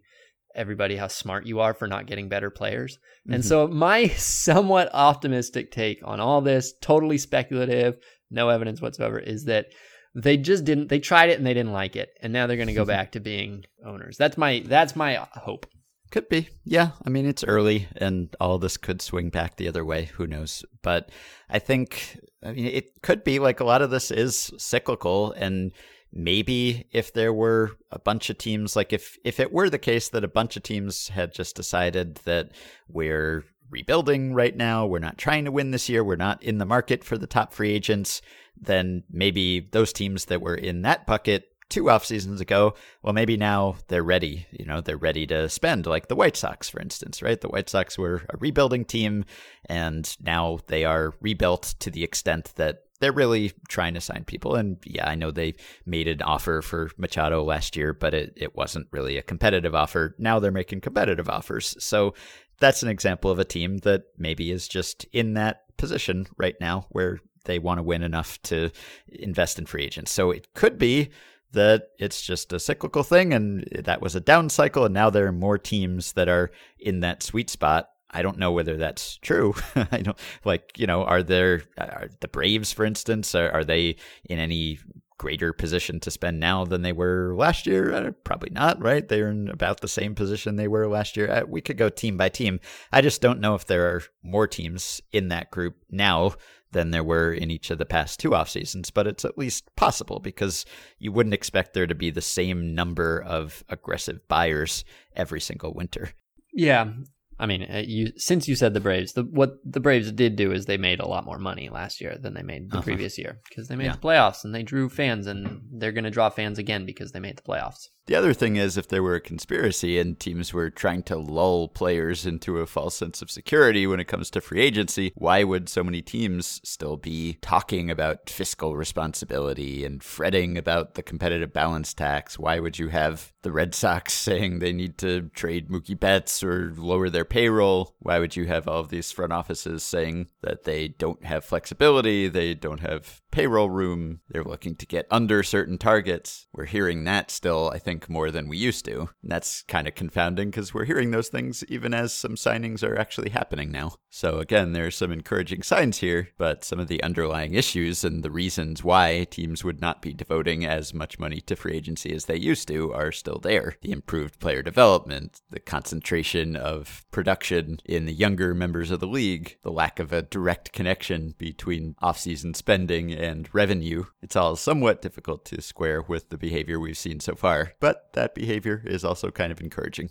everybody how smart you are for not getting better players. Mm-hmm. And so my somewhat optimistic take on all this, totally speculative, no evidence whatsoever, is that they just didn't they tried it and they didn't like it and now they're going to go back to being owners. That's my that's my hope. Could be. Yeah. I mean, it's early and all this could swing back the other way. Who knows? But I think, I mean, it could be like a lot of this is cyclical and maybe if there were a bunch of teams like if if it were the case that a bunch of teams had just decided that we're rebuilding right now we're not trying to win this year we're not in the market for the top free agents then maybe those teams that were in that bucket two off seasons ago well maybe now they're ready you know they're ready to spend like the white sox for instance right? The white sox were a rebuilding team and now they are rebuilt to the extent that they're really trying to sign people. And yeah, I know they made an offer for Machado last year, but it, it wasn't really a competitive offer. Now they're making competitive offers. So that's an example of a team that maybe is just in that position right now where they want to win enough to invest in free agents. So it could be that it's just a cyclical thing and that was a down cycle and now there are more teams that are in that sweet spot I don't know whether that's true. I don't like, you know, are there are the Braves, for instance, are, are, they in any greater position to spend now than they were last year? Uh, probably not, right? They're in about the same position they were last year. Uh, we could go team by team. I just don't know if there are more teams in that group now than there were in each of the past two off seasons, but it's at least possible because you wouldn't expect there to be the same number of aggressive buyers every single winter. Yeah, I mean, uh, you since you said the Braves, the what the Braves did do is they made a lot more money last year than they made the uh-huh. previous year because they made yeah. the playoffs and they drew fans and they're going to draw fans again because they made the playoffs. The other thing is, if there were a conspiracy and teams were trying to lull players into a false sense of security when it comes to free agency, why would so many teams still be talking about fiscal responsibility and fretting about the competitive balance tax? Why would you have the Red Sox saying they need to trade Mookie Betts or lower their payroll? Why would you have all of these front offices saying that they don't have flexibility, they don't have payroll room, they're looking to get under certain targets? We're hearing that still, I think think more than we used to. And that's kind of confounding because we're hearing those things even as some signings are actually happening now. So again, there's some encouraging signs here, but some of the underlying issues and the reasons why teams would not be devoting as much money to free agency as they used to are still there. The improved player development, the concentration of production in the younger members of the league, the lack of a direct connection between offseason spending and revenue. It's all somewhat difficult to square with the behavior we've seen so far but that behavior is also kind of encouraging.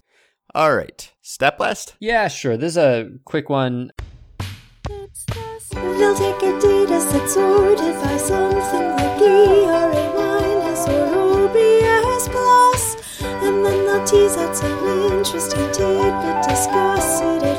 All right, stat blast? Yeah, sure. This is a quick one. They'll take a data set sorted by something like ERA minus or OPS plus, and then they'll tease out some interesting tidbit, discuss it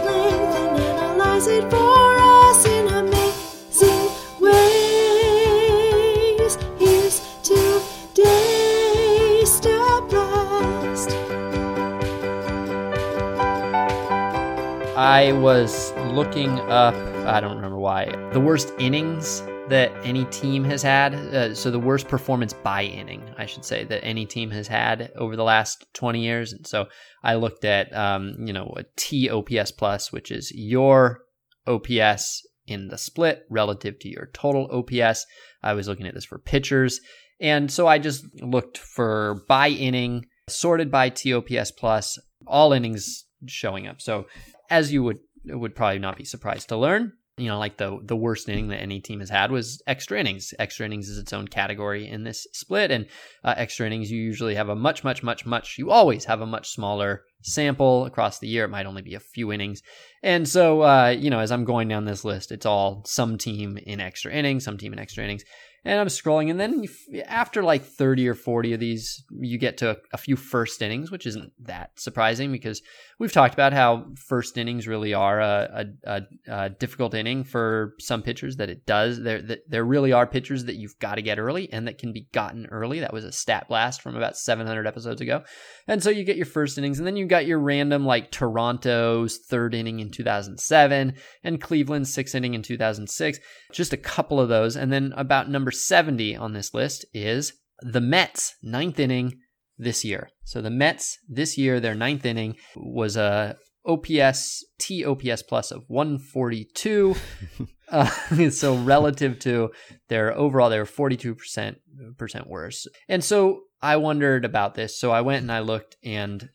I was looking up, I don't remember why, the worst innings that any team has had. Uh, so the worst performance by inning, I should say, that any team has had over the last 20 years. And so I looked at, um, you know, a T OPS plus, which is your OPS in the split relative to your total OPS. I was looking at this for pitchers. And so I just looked for by inning, sorted by TOPS plus, all innings showing up. So as you would would probably not be surprised to learn, you know, like the the worst inning that any team has had was extra innings. Extra innings is its own category in this split, and uh, extra innings you usually have a much, much, much, much. You always have a much smaller sample across the year. It might only be a few innings, and so uh, you know, as I'm going down this list, it's all some team in extra innings, some team in extra innings, and I'm scrolling, and then after like 30 or 40 of these, you get to a, a few first innings, which isn't that surprising because we've talked about how first innings really are a, a, a, a difficult inning for some pitchers. That it does. There there really are pitchers that you've got to get early and that can be gotten early. That was a stat blast from about 700 episodes ago. And so you get your first innings, and then you got your random like Toronto's third inning in 2007 and Cleveland's sixth inning in 2006. Just a couple of those, and then about number 70 on this list is the Mets ninth inning this year. So the Mets this year, their ninth inning was a OPS T OPS plus of 142. uh, so relative to their overall, they were 42 percent percent worse. And so I wondered about this. So I went and I looked, and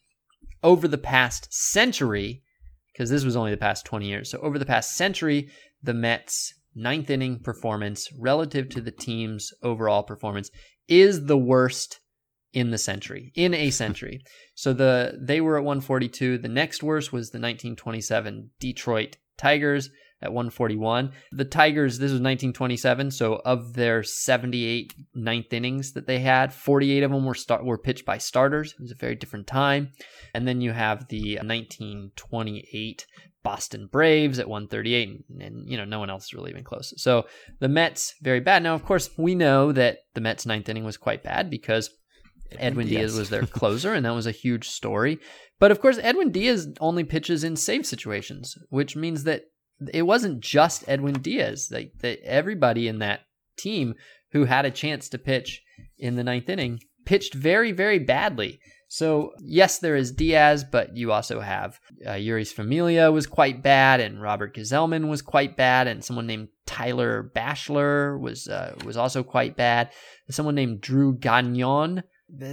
over the past century, because this was only the past 20 years. So over the past century, the Mets ninth inning performance relative to the team's overall performance is the worst in the century, in a century. So the they were at 142. The next worst was the 1927 Detroit Tigers at 141. The Tigers, this was 1927, so of their 78 ninth innings that they had, 48 of them were start, were pitched by starters. It was a very different time. And then you have the 1928 Boston Braves at 138, and, and, you know no one else is really even close. So the Mets very bad. Now, of course, we know that the Mets ninth inning was quite bad because Edwin Diaz was their closer, and that was a huge story. But of course, Edwin Diaz only pitches in save situations, which means that it wasn't just Edwin Diaz. Like that, everybody in that team who had a chance to pitch in the ninth inning pitched very, very badly. So yes, there is Diaz, but you also have uh, Jeurys Familia was quite bad, and Robert Gsellman was quite bad, and someone named Tyler Bashlor was uh, was also quite bad. Someone named Drew Gagnon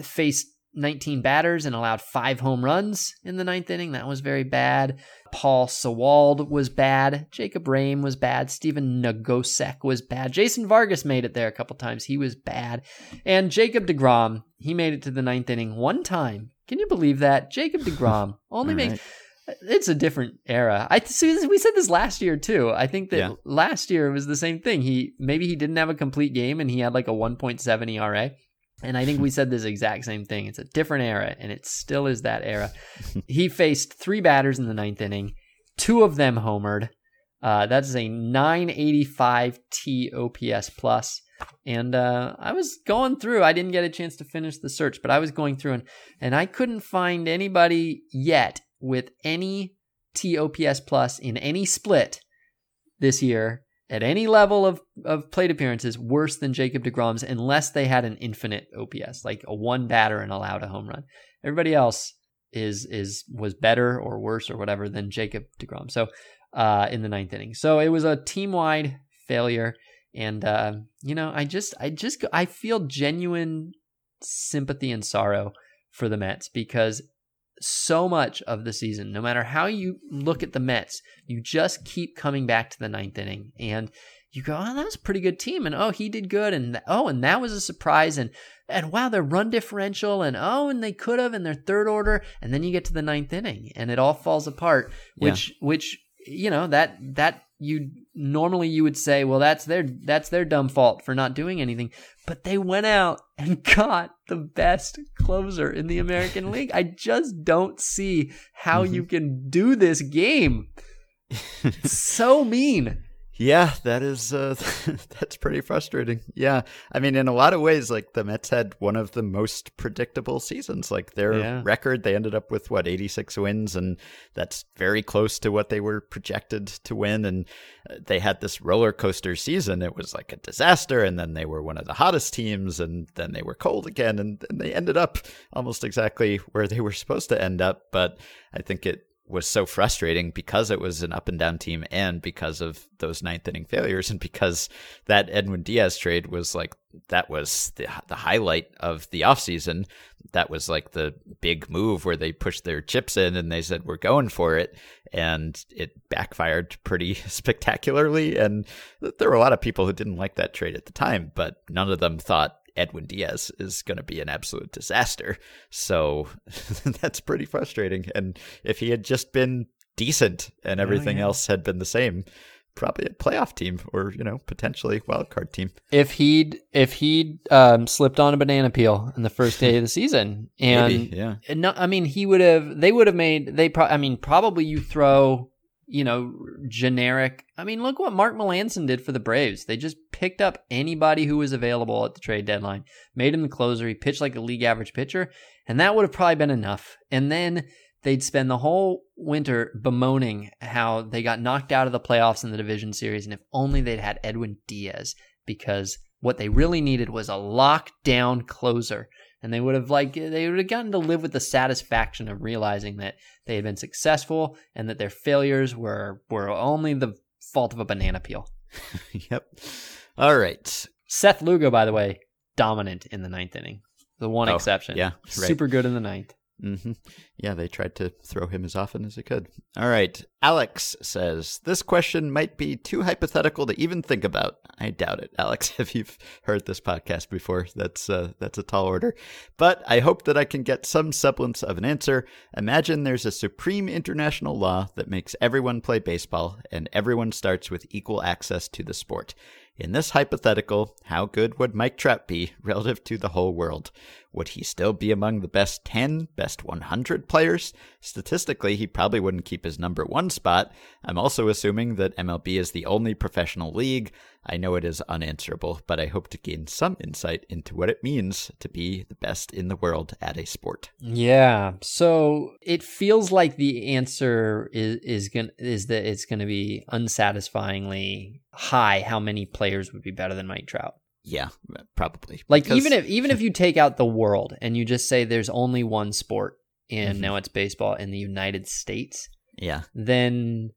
faced 19 batters and allowed five home runs in the ninth inning. That was very bad. Paul Sewald was bad. Jacob Rhame was bad. Stephen Nogosek was bad. Jason Vargas made it there a couple times. He was bad. And Jacob DeGrom, he made it to the ninth inning one time. Can you believe that? Jacob DeGrom only makes. Right. It's a different era. I we said this last year too. I think that yeah. last year it was the same thing. He maybe he didn't have a complete game and he had like a 1.7 ERA and I think we said this exact same thing. It's a different era, and it still is that era. he faced three batters in the ninth inning, two of them homered. Uh, that's a 985 T OPS plus. And uh, I was going through. I didn't get a chance to finish the search, but I was going through, and and I couldn't find anybody yet with any TOPS plus in any split this year at any level of, of plate appearances worse than Jacob DeGrom's unless they had an infinite OPS, like a one batter and allowed a home run. Everybody else is is was better or worse or whatever than Jacob DeGrom. So uh, in the ninth inning. So it was a team wide failure. And uh, you know, I just I just I feel genuine sympathy and sorrow for the Mets because so much of the season, no matter how you look at the Mets, you just keep coming back to the ninth inning and you go, oh, that was a pretty good team. And oh, he did good. And oh, and that was a surprise. And, and wow, their run differential. And oh, and they could have in their third order. And then you get to the ninth inning and it all falls apart, which, yeah. which, you know, that, that you normally you would say, well, that's their that's their dumb fault for not doing anything. But they went out and got the best closer in the American League. I just don't see how mm-hmm. you can do this game. so mean. Yeah, that is uh, that's pretty frustrating. Yeah, I mean, in a lot of ways, like the Mets had one of the most predictable seasons. Like their yeah. record, they ended up with what eighty six wins, and that's very close to what they were projected to win. And uh, they had this roller coaster season. It was like a disaster, and then they were one of the hottest teams, and then they were cold again, and, and they ended up almost exactly where they were supposed to end up. But I think it was so frustrating because it was an up and down team and because of those ninth inning failures and because that Edwin Diaz trade was like that was the the highlight of the offseason. That was like the big move where they pushed their chips in and they said we're going for it and it backfired pretty spectacularly and there were a lot of people who didn't like that trade at the time but none of them thought Edwin Diaz is going to be an absolute disaster. So that's pretty frustrating. And if he had just been decent and everything oh, yeah. else had been the same, probably a playoff team or you know potentially wild card team. If he'd if he'd um, slipped on a banana peel in the first day of the season, and Maybe, yeah, no, I mean he would have. They would have made. They. Pro- I mean, probably you throw. You know, generic. I mean, look what Mark Melancon did for the Braves. They just picked up anybody who was available at the trade deadline, made him the closer. He pitched like a league average pitcher, and that would have probably been enough. And then they'd spend the whole winter bemoaning how they got knocked out of the playoffs in the division series, and if only they'd had Edwin Diaz, because what they really needed was a lockdown closer. And they would have like they would have gotten to live with the satisfaction of realizing that they had been successful and that their failures were were only the fault of a banana peel. yep. All right. Seth Lugo, by the way, dominant in the ninth inning. The one Oh, exception. yeah, right. Super good in the ninth. Hmm Yeah, they tried to throw him as often as they could. All right. Alex says, This question might be too hypothetical to even think about. I doubt it, Alex, if you've heard this podcast before. That's, uh, that's a tall order. But I hope that I can get some semblance of an answer. Imagine there's a supreme international law that makes everyone play baseball, and everyone starts with equal access to the sport. In this hypothetical, how good would Mike Trout be relative to the whole world? Would he still be among the best 10, best 100 players? Statistically, he probably wouldn't keep his number one spot. I'm also assuming that MLB is the only professional league. I know it is unanswerable, but I hope to gain some insight into what it means to be the best in the world at a sport. Yeah. So it feels like the answer is is going is that it's going to be unsatisfyingly high. How many players would be better than Mike Trout? Yeah, probably. Like Because- even if even if you take out the world and you just say there's only one sport and Mhm. now it's baseball in the United States, Yeah. then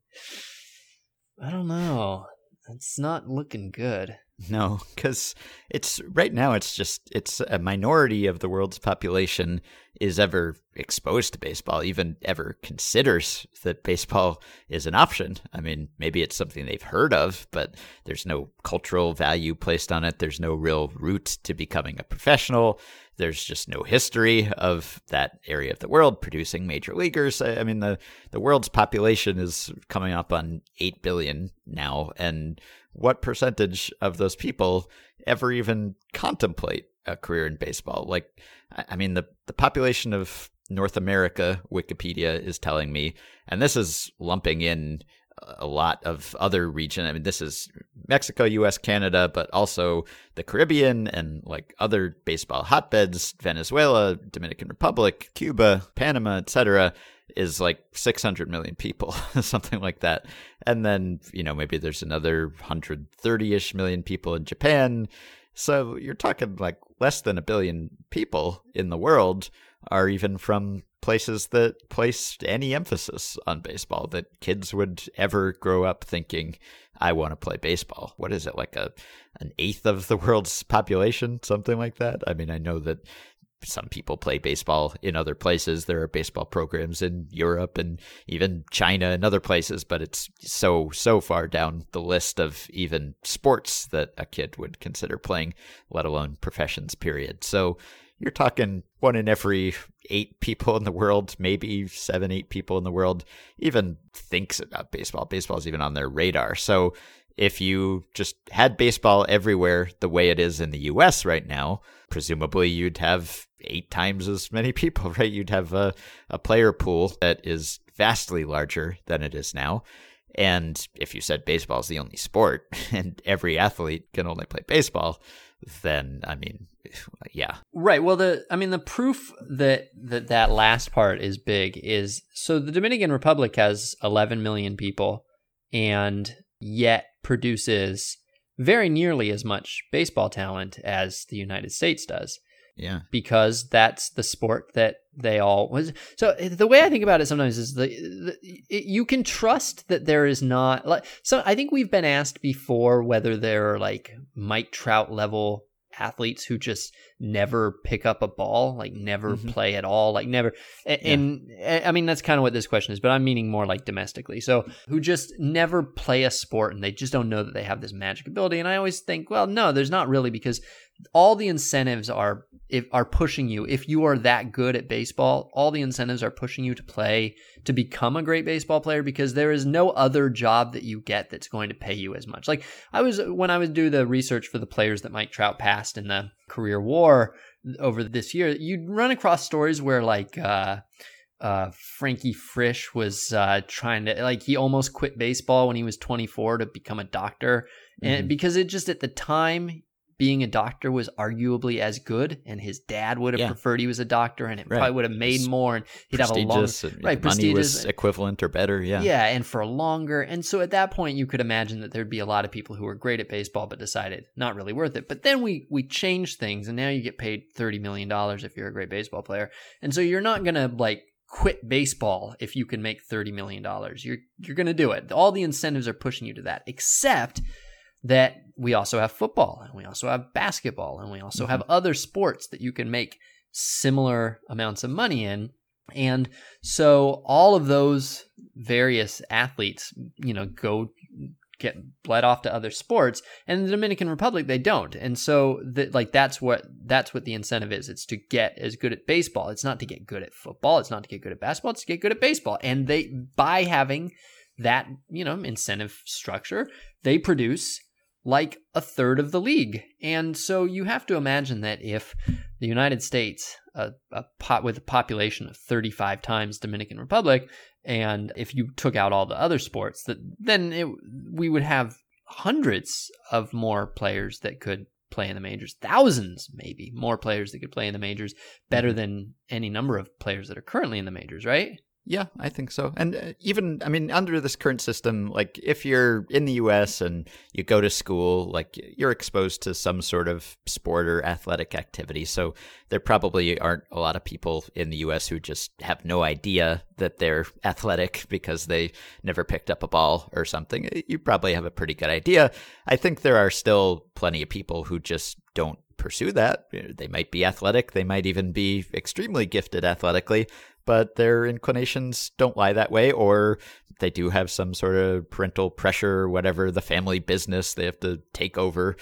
I don't know. It's not looking good. No, because it's right now. It's just it's a minority of the world's population is ever exposed to baseball, even ever considers that baseball is an option. I mean, maybe it's something they've heard of, but there's no cultural value placed on it. There's no real route to becoming a professional. There's just no history of that area of the world producing major leaguers. I mean, the the world's population is coming up on eight billion now, and what percentage of those people ever even contemplate a career in baseball? Like, I mean, the, the population of North America, Wikipedia is telling me, and this is lumping in a lot of other region. I mean, this is Mexico, US, Canada, but also the Caribbean and like other baseball hotbeds, Venezuela, Dominican Republic, Cuba, Panama, etc is like 600 million people, something like that. And then, you know, maybe there's another 130 ish million people in Japan. So you're talking like less than a billion people in the world are even from places that place any emphasis on baseball, that kids would ever grow up thinking, I want to play baseball. What is it, like a an eighth of the world's population, something like that? I mean, I know that some people play baseball in other places. There are baseball programs in Europe and even China and other places, but it's so, so far down the list of even sports that a kid would consider playing, let alone professions, period. So you're talking one in every eight people in the world, maybe seven, eight people in the world, even thinks about baseball. Baseball is even on their radar. So if you just had baseball everywhere the way it is in the US right now, presumably you'd have eight times as many people, right? You'd have a, a player pool that is vastly larger than it is now. And if you said baseball is the only sport and every athlete can only play baseball, then I mean, yeah. Right. Well, the I mean the proof that that that last part is big is so the Dominican Republic has 11 million people and yet produces very nearly as much baseball talent as the United States does Yeah. because that's the sport that they all was. So the way I think about it sometimes is the, the it, you can trust that there is not like so. I think we've been asked before whether there are like Mike Trout level athletes who just never pick up a ball, like never Mhm. play at all, like never. a- Yeah. And I mean that's kind of what this question is, but I'm meaning more like domestically. So who just never play a sport and they just don't know that they have this magic ability. And I always think, well, no, there's not really because all the incentives are if are pushing you. If you are that good at baseball all the incentives are pushing you to play to become a great baseball player because there is no other job that you get that's going to pay you as much. Like i was when i was do the research for the players that mike trout passed in the career war over this year you'd run across stories where like uh uh, Frankie Frisch was uh, trying to like he almost quit baseball when he was 24 to become a doctor, and Mhm. because it just at the time being a doctor was arguably as good, and his dad would have Yeah. preferred he was a doctor, and it Right. probably would have made more, and he'd have a long and right, the money was prestigious. equivalent or better. Yeah. Yeah, and for longer. And so at that point, you could imagine that there'd be a lot of people who were great at baseball but decided not really worth it. But then we we changed things, and now you get paid thirty million dollars if you're a great baseball player, and so you're not gonna like quit baseball if you can make thirty million dollars. You're you're gonna do it. All the incentives are pushing you to that, except that we also have football and we also have basketball and we also have mm-hmm. other sports that you can make similar amounts of money in and so all of those various athletes, you know, go get bled off to other sports and in the Dominican Republic they don't. And so that like that's what that's what the incentive is. It's to get as good at baseball. It's not to get good at football, it's not to get good at basketball, it's to get good at baseball. And they by having that, you know, incentive structure, they produce like a third of the league. And so you have to imagine that if the United States, a, a pot with a population of 35 times Dominican Republic, and if you took out all the other sports, that then it, we would have hundreds of more players that could play in the majors, thousands maybe more players that could play in the majors, better mm-hmm. than any number of players that are currently in the majors, right? Yeah, I think so. And uh, even, I mean, under this current system, like if you're in the US and you go to school, like you're exposed to some sort of sport or athletic activity. So there probably aren't a lot of people in the US who just have no idea that they're athletic because they never picked up a ball or something. You probably have a pretty good idea. I think there are still plenty of people who just don't pursue that. They might be athletic, they might even be extremely gifted athletically, but their inclinations don't lie that way, or they do have some sort of parental pressure, whatever the family business they have to take over,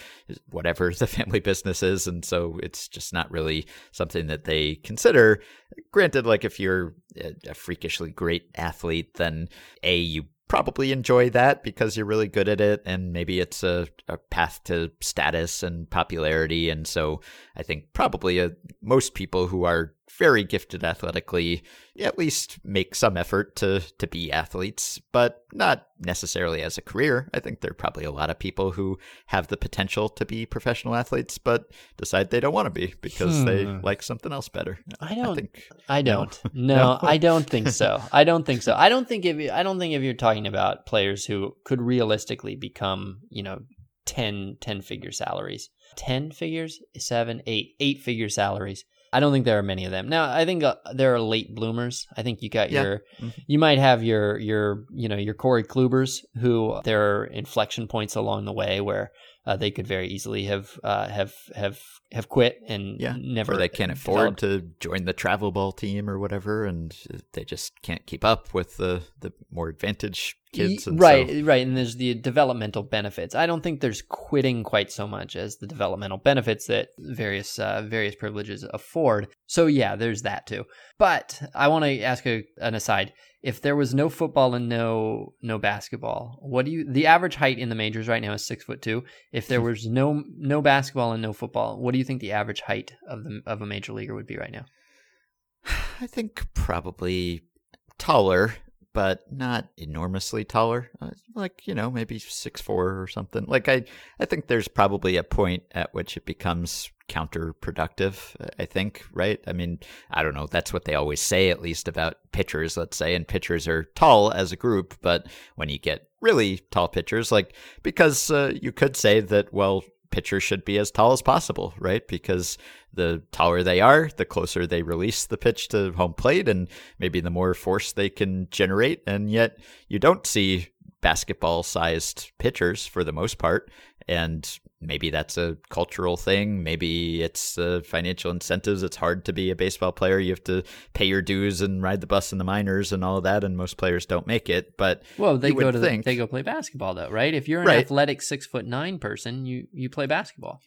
whatever the family business is. And so it's just not really something that they consider. Granted, like if you're a freakishly great athlete, then A, you probably enjoy that because you're really good at it and maybe it's a, a path to status and popularity and so i think probably a, most people who are very gifted athletically at least make some effort to to be athletes but not necessarily as a career i think there are probably a lot of people who have the potential to be professional athletes but decide they don't want to be because they Hmm. like something else better I don't think I don't. No, No. I don't think so. I don't think so. I don't think if you, I don't think if you're talking about players who could realistically become, you know, 10, 10 figure salaries, 10 figures, seven, eight, eight figure salaries. I don't think there are many of them. Now, I think uh, there are late bloomers. I think you got Yeah. your, Mhm. you might have your, your, you know, your Corey Klubers, who there are inflection points along the way where uh, they could very easily have, uh, have, have, have quit and Yeah, never. or they can't developed. afford to join the travel ball team or whatever, and they just can't keep up with the the more advantaged kids. And right, so, right, and there's the developmental benefits. I don't think there's quitting quite so much as the developmental benefits that various uh, various privileges afford. So yeah, there's that too. But I want to ask a, an aside. If there was no football and no no basketball, what do you? The average height in the majors right now is six foot two. If there was no no basketball and no football, what do you think the average height of the of a major leaguer would be right now? I think probably taller, but not enormously taller. Uh, like you know, maybe six four or something. Like I, I think there's probably a point at which it becomes counterproductive. I think, right? I mean, I don't know. That's what they always say, at least about pitchers. Let's say, and pitchers are tall as a group, but when you get really tall pitchers, like because uh, you could say that, well, pitchers should be as tall as possible, right? Because the taller they are, the closer they release the pitch to home plate, and maybe the more force they can generate. And yet, you don't see basketball sized pitchers for the most part. And maybe that's a cultural thing. Maybe it's the financial incentives. It's hard to be a baseball player. You have to pay your dues and ride the bus in the minors and all of that. And most players don't make it. But Well, they go to think. the, they go play basketball though, right? If you're an Right. athletic six foot nine person, you you play basketball.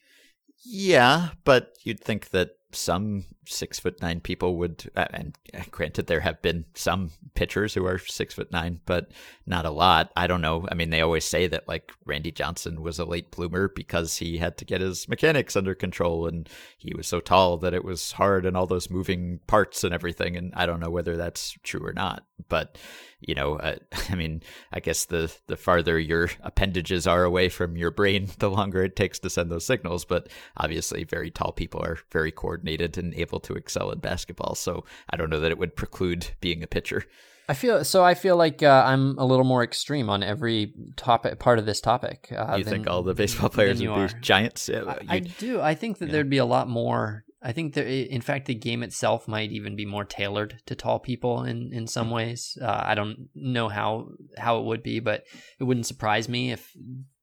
Yeah, but you'd think that some six foot nine people would, uh, and granted, there have been some pitchers who are six foot nine, but not a lot. I don't know. I mean, they always say that like Randy Johnson was a late bloomer because he had to get his mechanics under control and he was so tall that it was hard and all those moving parts and everything. And I don't know whether that's true or not, but you know, uh, I mean, I guess the the farther your appendages are away from your brain, the longer it takes to send those signals. But obviously, very tall people are very coordinated and able to excel at basketball. So I don't know that it would preclude being a pitcher. I feel so. I feel like uh, I'm a little more extreme on every topic part of this topic. Uh, you than, think all the baseball players would be giants? I, I, do. I think that yeah. there'd be a lot more I think that, in fact, the game itself might even be more tailored to tall people in, in some ways. Uh, I don't know how how it would be, but it wouldn't surprise me if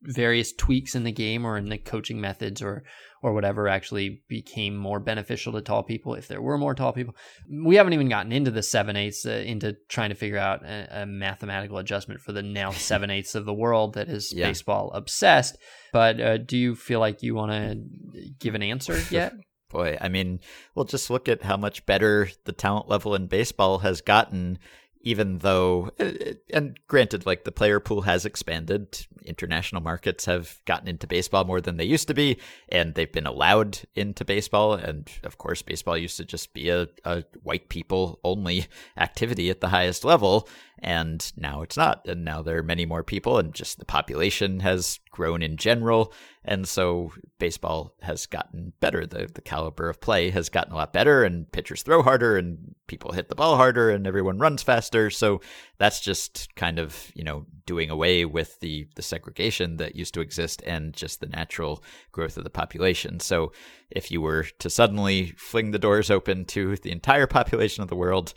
various tweaks in the game or in the coaching methods or or whatever actually became more beneficial to tall people if there were more tall people. We haven't even gotten into the seven eighths uh, into trying to figure out a, a, mathematical adjustment for the now seven eighths of the world that is yeah. baseball obsessed. But uh, do you feel like you want to give an answer yet? Boy, I mean, well, just look at how much better the talent level in baseball has gotten, even though, uh, and granted, like the player pool has expanded. International markets have gotten into baseball more than they used to be, and they've been allowed into baseball. And of course, baseball used to just be a, a white people only activity at the highest level and now it's not. And now there are many more people and just the population has grown in general. And so baseball has gotten better. The the caliber of play has gotten a lot better and pitchers throw harder and people hit the ball harder and everyone runs faster. So that's just kind of you know doing away with the the segregation that used to exist and just the natural growth of the population so if you were to suddenly fling the doors open to the entire population of the world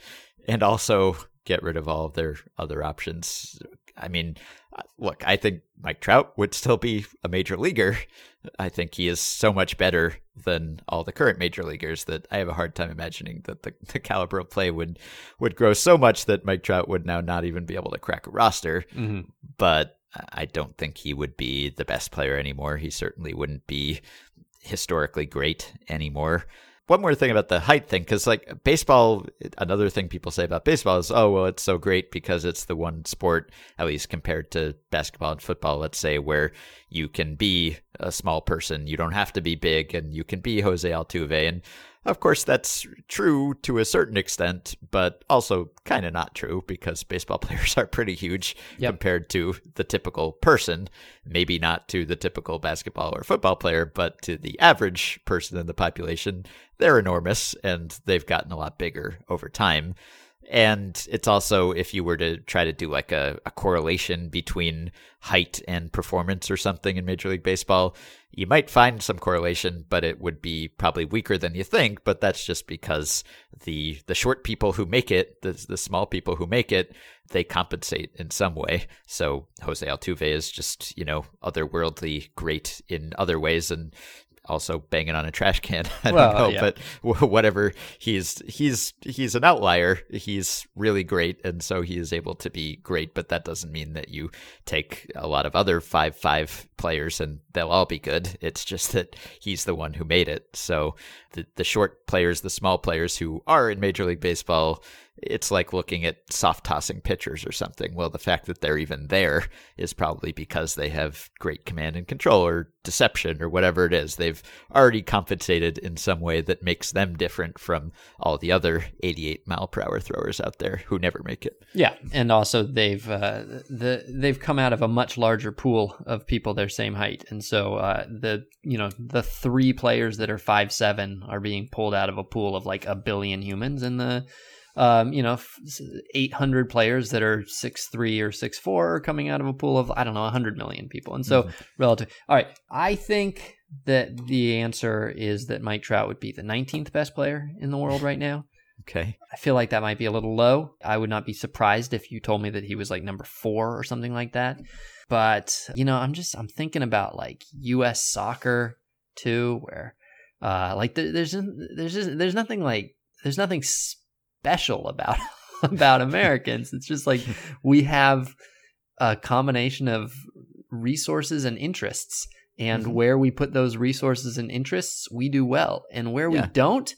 and also get rid of all of their other options. I mean, uh, look, I think Mike Trout would still be a major leaguer. I think he is so much better than all the current major leaguers that I have a hard time imagining that the, the caliber of play would would grow so much that Mike Trout would now not even be able to crack a roster. Mm-hmm. But I don't think he would be the best player anymore. He certainly wouldn't be historically great anymore one more thing about the height thing, because like baseball, another thing people say about baseball is, oh, well, it's so great because it's the one sport, at least compared to basketball and football, let's say, where you can be a small person. You don't have to be big and you can be Jose Altuve. And of course, that's true to a certain extent, but also kind of not true because baseball players are pretty huge yep. compared to the typical person. Maybe not to the typical basketball or football player, but to the average person in the population, they're enormous and they've gotten a lot bigger over time. And it's also, if you were to try to do like a, a, correlation between height and performance or something in Major League Baseball, you might find some correlation, but it would be probably weaker than you think. But that's just because the the short people who make it, the, the small people who make it, they compensate in some way. So Jose Altuve is just, you know, otherworldly great in other ways and also banging on a trash can. I well, don't know, yeah. but whatever. He's he's he's an outlier. He's really great, and so he is able to be great. But that doesn't mean that you take a lot of other five five players and they'll all be good. It's just that he's the one who made it. So the the short players, the small players who are in Major League Baseball it's like looking at soft tossing pitchers or something. Well, the fact that they're even there is probably because they have great command and control or deception or whatever it is. They've already compensated in some way that makes them different from all the other 88 mile per hour throwers out there who never make it. Yeah, and also they've uh, the they've come out of a much larger pool of people their same height, and so uh, the you know the three players that are five seven are being pulled out of a pool of like a billion humans, and the um, you know, 800 players that are six three or six four coming out of a pool of, I don't know, 100 million people. And so, mm-hmm. relative. All right. I think that the answer is that Mike Trout would be the 19th best player in the world right now. Okay. I feel like that might be a little low. I would not be surprised if you told me that he was like number four or something like that. But, you know, I'm just, I'm thinking about like US soccer too, where, uh, like there's, there's, just, there's nothing like, there's nothing special about about Americans. It's just like we have a combination of resources and interests. And mm-hmm. where we put those resources and interests, we do well. And where yeah. we don't,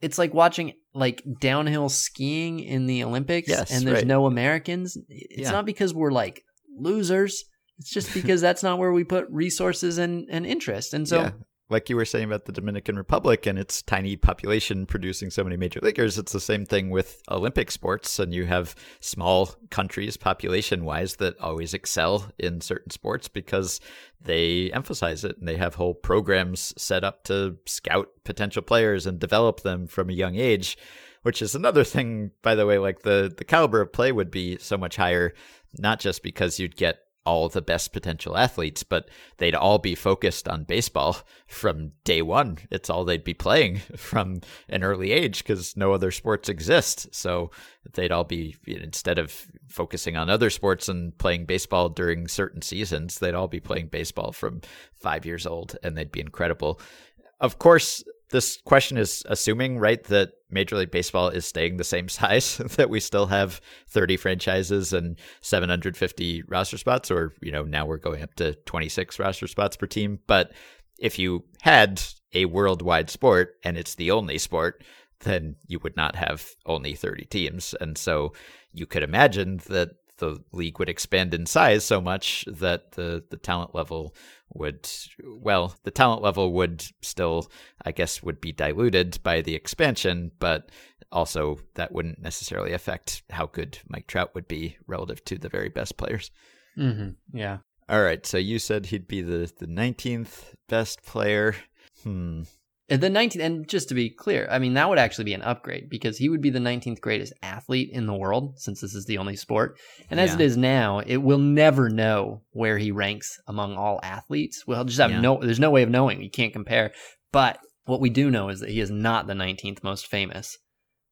it's like watching like downhill skiing in the Olympics Yes, and there's right. no Americans. It's Yeah. not because we're like losers. It's just because that's not where we put resources and, and interest. And so yeah. Like you were saying about the Dominican Republic and its tiny population producing so many major leaguers, it's the same thing with Olympic sports. And you have small countries, population wise, that always excel in certain sports because they emphasize it and they have whole programs set up to scout potential players and develop them from a young age. Which is another thing, by the way, like the, the caliber of play would be so much higher, not just because you'd get all the best potential athletes, but they'd all be focused on baseball from day one. It's all they'd be playing from an early age because no other sports exist. So they'd all be, instead of focusing on other sports and playing baseball during certain seasons, they'd all be playing baseball from five years old and they'd be incredible. Of course, this question is assuming, right, that Major League Baseball is staying the same size, that we still have 30 franchises and 750 roster spots, or, you know, now we're going up to 26 roster spots per team. But if you had a worldwide sport and it's the only sport, then you would not have only 30 teams. And so you could imagine that the league would expand in size so much that the, the talent level would well the talent level would still i guess would be diluted by the expansion but also that wouldn't necessarily affect how good mike trout would be relative to the very best players Mhm. yeah. all right so you said he'd be the, the 19th best player hmm the 19th, and just to be clear, I mean, that would actually be an upgrade because he would be the 19th greatest athlete in the world since this is the only sport. And as Yeah. it is now, it will never know where he ranks among all athletes. We'll just have Yeah. no, there's no way of knowing. You can't compare. But what we do know is that he is not the 19th most famous,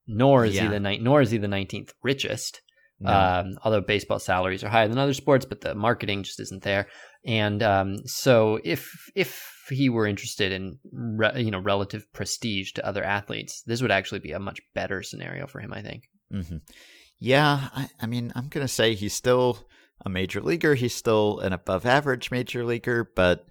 nor is Yeah. he the ni- nor is he the 19th richest. no. Um, although baseball salaries are higher than other sports, but the marketing just isn't there. And um, so, if if he were interested in re- you know relative prestige to other athletes, this would actually be a much better scenario for him. I think. hmm Yeah, I, I mean, I'm going to say he's still a major leaguer. He's still an above average major leaguer, but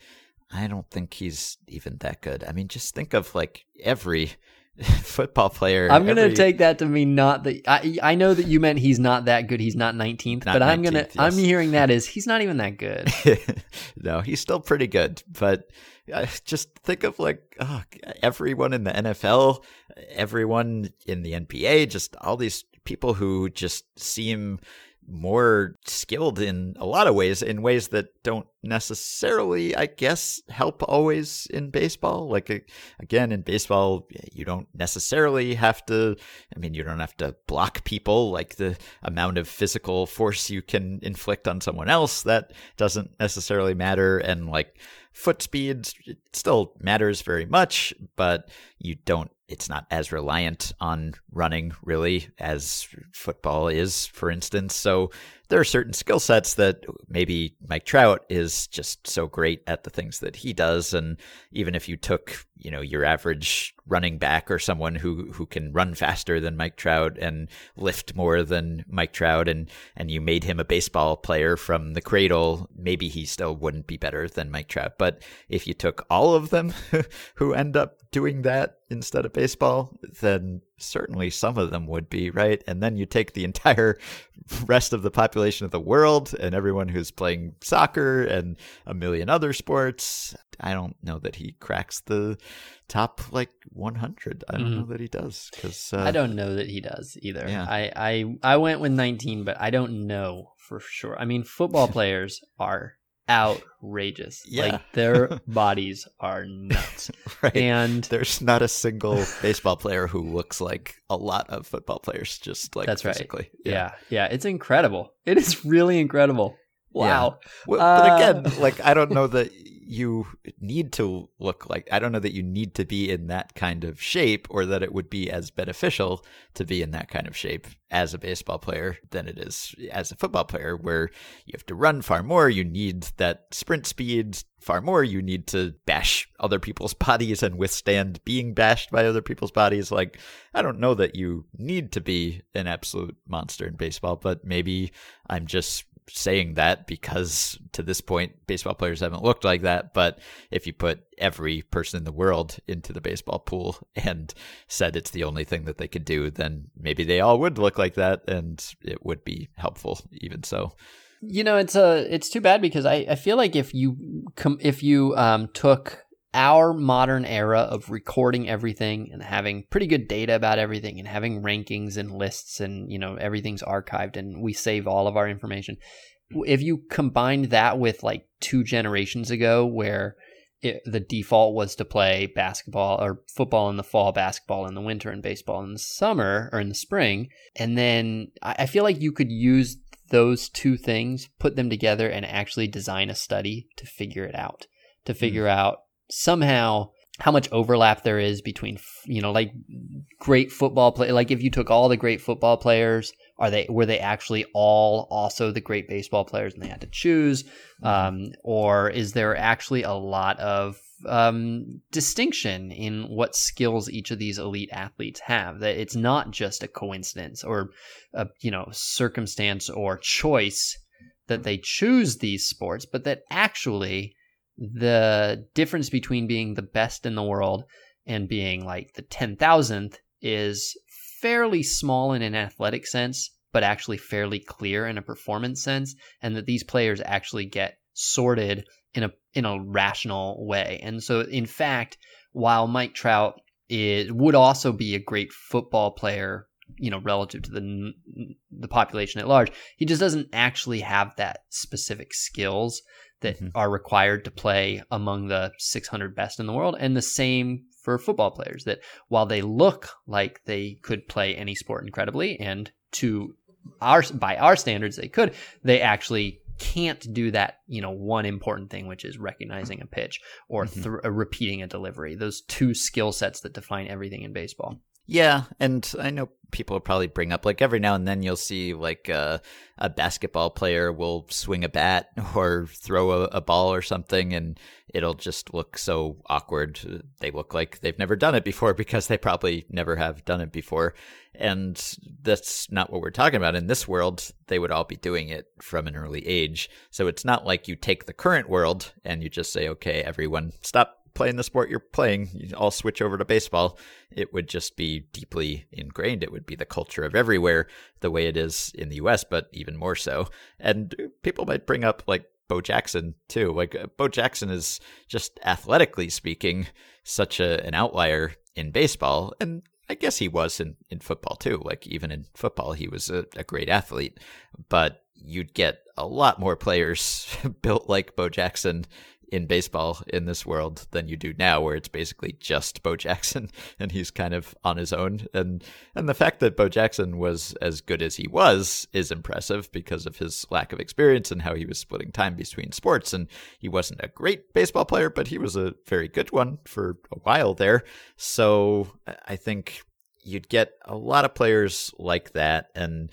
I don't think he's even that good. I mean, just think of like every football player. I'm gonna every- take that to mean not that I I know that you meant he's not that good. He's not 19th, Not but I'm gonna 19th, I'm hearing that is he's not even that good. no, he's still pretty good, but uh, just think of like oh, everyone in the NFL, everyone in the NBA, just all these people who just seem more skilled in a lot of ways, in ways that don't necessarily, I guess, help always in baseball. Like, again, in baseball, you don't necessarily have to, I mean, you don't have to block people, like the amount of physical force you can inflict on someone else, that doesn't necessarily matter. And like, foot speed still matters very much, but you don't it's not as reliant on running really as football is, for instance. So there are certain skill sets that maybe Mike Trout is just so great at the things that he does. And even if you took, you know, your average running back or someone who, who can run faster than Mike Trout and lift more than Mike Trout and, and you made him a baseball player from the cradle, maybe he still wouldn't be better than Mike Trout. But if you took all of them who end up doing that instead of baseball, then certainly some of them would be, right? And then you take the entire rest of the population of the world and everyone who's playing soccer and a million other sports. I don't know that he cracks the top like 100. I don't Mhm. know that he does because uh, I don't know that he does either. Yeah. I, I I went with 19, but I don't know for sure. I mean, football players are outrageous. Yeah. Like their bodies are nuts. right. And There's not a single baseball player who looks like a lot of football players, just like That's right. physically. yeah, yeah, it's incredible. It is really incredible. Wow. Well, but Uh, again, like I don't know that you need to look like I don't know that you need to be in that kind of shape or that it would be as beneficial to be in that kind of shape as a baseball player than it is as a football player where you have to run far more, you need that sprint speed far more, you need to bash other people's bodies and withstand being bashed by other people's bodies. Like I don't know that you need to be an absolute monster in baseball, but maybe I'm just saying that because to this point, baseball players haven't looked like that. But if you put every person in the world into the baseball pool and said it's the only thing that they could do, then maybe they all would look like that and it would be helpful, even so. You know, it's a uh, it's too bad because I, I feel like if you com- if you um, took our modern era of recording everything and having pretty good data about everything and having rankings and lists and you know everything's archived and we save all of our information if you combined that with like two generations ago where it, the default was to play basketball or football in the fall, basketball in the winter, and baseball in the summer or in the spring. And then I feel like you could use those two things, put them together, and actually design a study to figure it out, to figure mm. out somehow how much overlap there is between you know like great football play like if you took all the great football players are they were they actually all also the great baseball players and they had to choose? Um, or is there actually a lot of um, distinction in what skills each of these elite athletes have? That it's not just a coincidence or a you know circumstance or choice that they choose these sports but that actually the difference between being the best in the world and being like the 10,000th is fairly small in an athletic sense, but actually fairly clear in a performance sense, and that these players actually get sorted in a in a rational way. And so, in fact, while Mike Trout is, would also be a great football player, you know, relative to the the population at large, he just doesn't actually have that specific skills that mm-hmm. are required to play among the 600 best in the world. And the same for football players that while they look like they could play any sport incredibly and to our by our standards they could they actually can't do that you know one important thing which is recognizing a pitch or mm-hmm. repeating a delivery those two skill sets that define everything in baseball yeah, and I know people will probably bring up like every now and then you'll see like uh, a basketball player will swing a bat or throw a, a, ball or something, and it'll just look so awkward. They look like they've never done it before because they probably never have done it before, and that's not what we're talking about. In this world, they would all be doing it from an early age, so it's not like you take the current world and you just say, "Okay, everyone, stop playing the sport you're playing, you all switch over to baseball, it would just be deeply ingrained. It would be the culture of everywhere, the way it is in the US, but even more so. And people might bring up like Bo Jackson too. Like uh, Bo Jackson is just athletically speaking such a, an outlier in baseball. And I guess he was in, in football too. Like even in football, he was a, a great athlete. But you'd get a lot more players built like Bo Jackson in baseball in this world than you do now, where it's basically just Bo Jackson and he's kind of on his own. And and the fact that Bo Jackson was as good as he was is impressive because of his lack of experience and how he was splitting time between sports. And he wasn't a great baseball player, but he was a very good one for a while there. So I think you'd get a lot of players like that and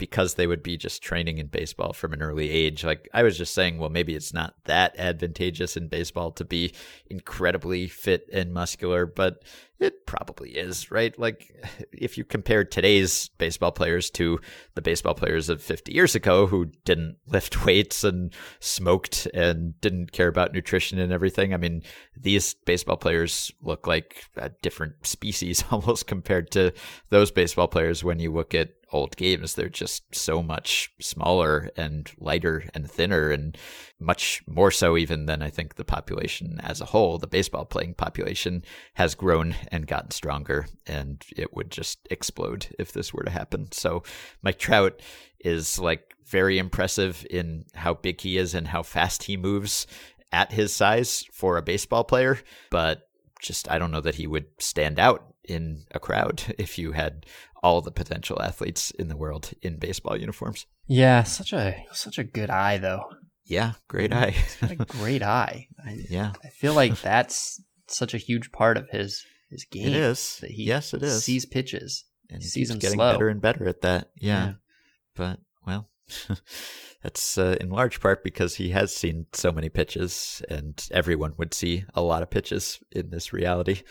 because they would be just training in baseball from an early age. Like I was just saying, well, maybe it's not that advantageous in baseball to be incredibly fit and muscular, but it probably is, right? Like if you compare today's baseball players to the baseball players of 50 years ago who didn't lift weights and smoked and didn't care about nutrition and everything, I mean, these baseball players look like a different species almost compared to those baseball players when you look at old games. They're just so much smaller and lighter and thinner, and much more so even than I think the population as a whole. The baseball playing population has grown and gotten stronger, and it would just explode if this were to happen. So Mike Trout is like very impressive in how big he is and how fast he moves at his size for a baseball player, but just I don't know that he would stand out in a crowd if you had all the potential athletes in the world in baseball uniforms. Yeah, such a such a good eye though. Yeah, great eye. a great eye. I, yeah, I feel like that's such a huge part of his his game. It is. Yes, it is. Sees pitches and he sees them getting slow. better and better at that. Yeah, yeah. but well. That's uh, in large part because he has seen so many pitches, and everyone would see a lot of pitches in this reality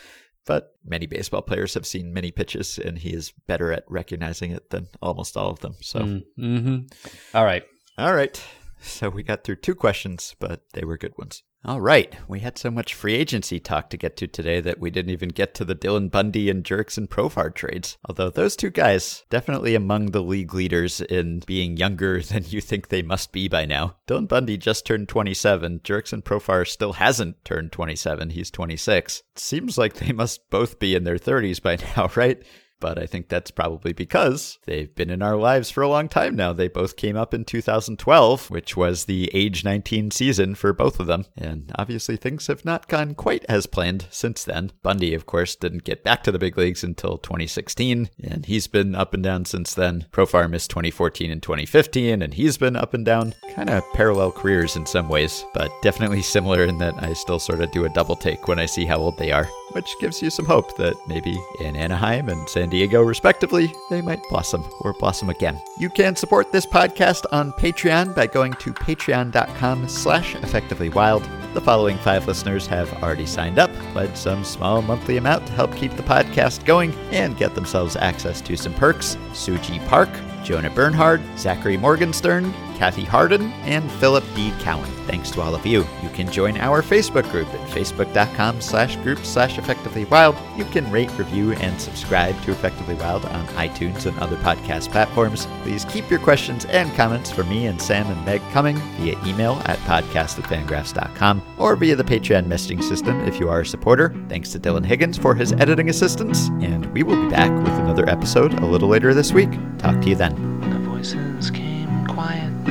but many baseball players have seen many pitches, and he is better at recognizing it than almost all of them. So, mm-hmm. all right. All right. So we got through two questions, but they were good ones. All right. We had so much free agency talk to get to today that we didn't even get to the Dylan Bundy and Jurickson Profar trades. Although those two guys, definitely among the league leaders in being younger than you think they must be by now. Dylan Bundy just turned 27. Jurickson Profar still hasn't turned 27. He's 26. It seems like they must both be in their 30s by now, right? But I think that's probably because they've been in our lives for a long time now. They both came up in 2012, which was the age 19 season for both of them. And obviously, things have not gone quite as planned since then. Bundy, of course, didn't get back to the big leagues until 2016, and he's been up and down since then. Profar missed 2014 and 2015, and he's been up and down. Kind of parallel careers in some ways, but definitely similar in that I still sort of do a double take when I see how old they are which gives you some hope that maybe in Anaheim and San Diego, respectively, they might blossom or blossom again. You can support this podcast on Patreon by going to patreon.com slash effectivelywild. The following five listeners have already signed up, pledged some small monthly amount to help keep the podcast going, and get themselves access to some perks. Suji Park, Jonah Bernhard, Zachary Morgenstern, Kathy Harden, and Philip D. Cowan. Thanks to all of you. You can join our Facebook group at facebook.com slash group slash effectively wild. You can rate, review, and subscribe to Effectively Wild on iTunes and other podcast platforms. Please keep your questions and comments for me and Sam and Meg coming via email at podcast at fangraphs.com or via the Patreon messaging system if you are a supporter. Thanks to Dylan Higgins for his editing assistance, and we will be back with another episode a little later this week. Talk to you then. The voices came quietly.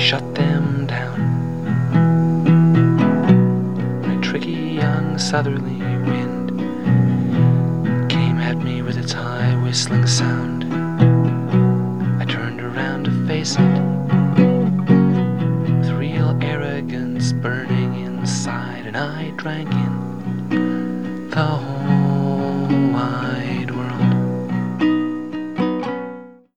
Shut them down. A tricky young southerly wind came at me with its high whistling sound. I turned around to face it with real arrogance burning inside, and I drank in the whole.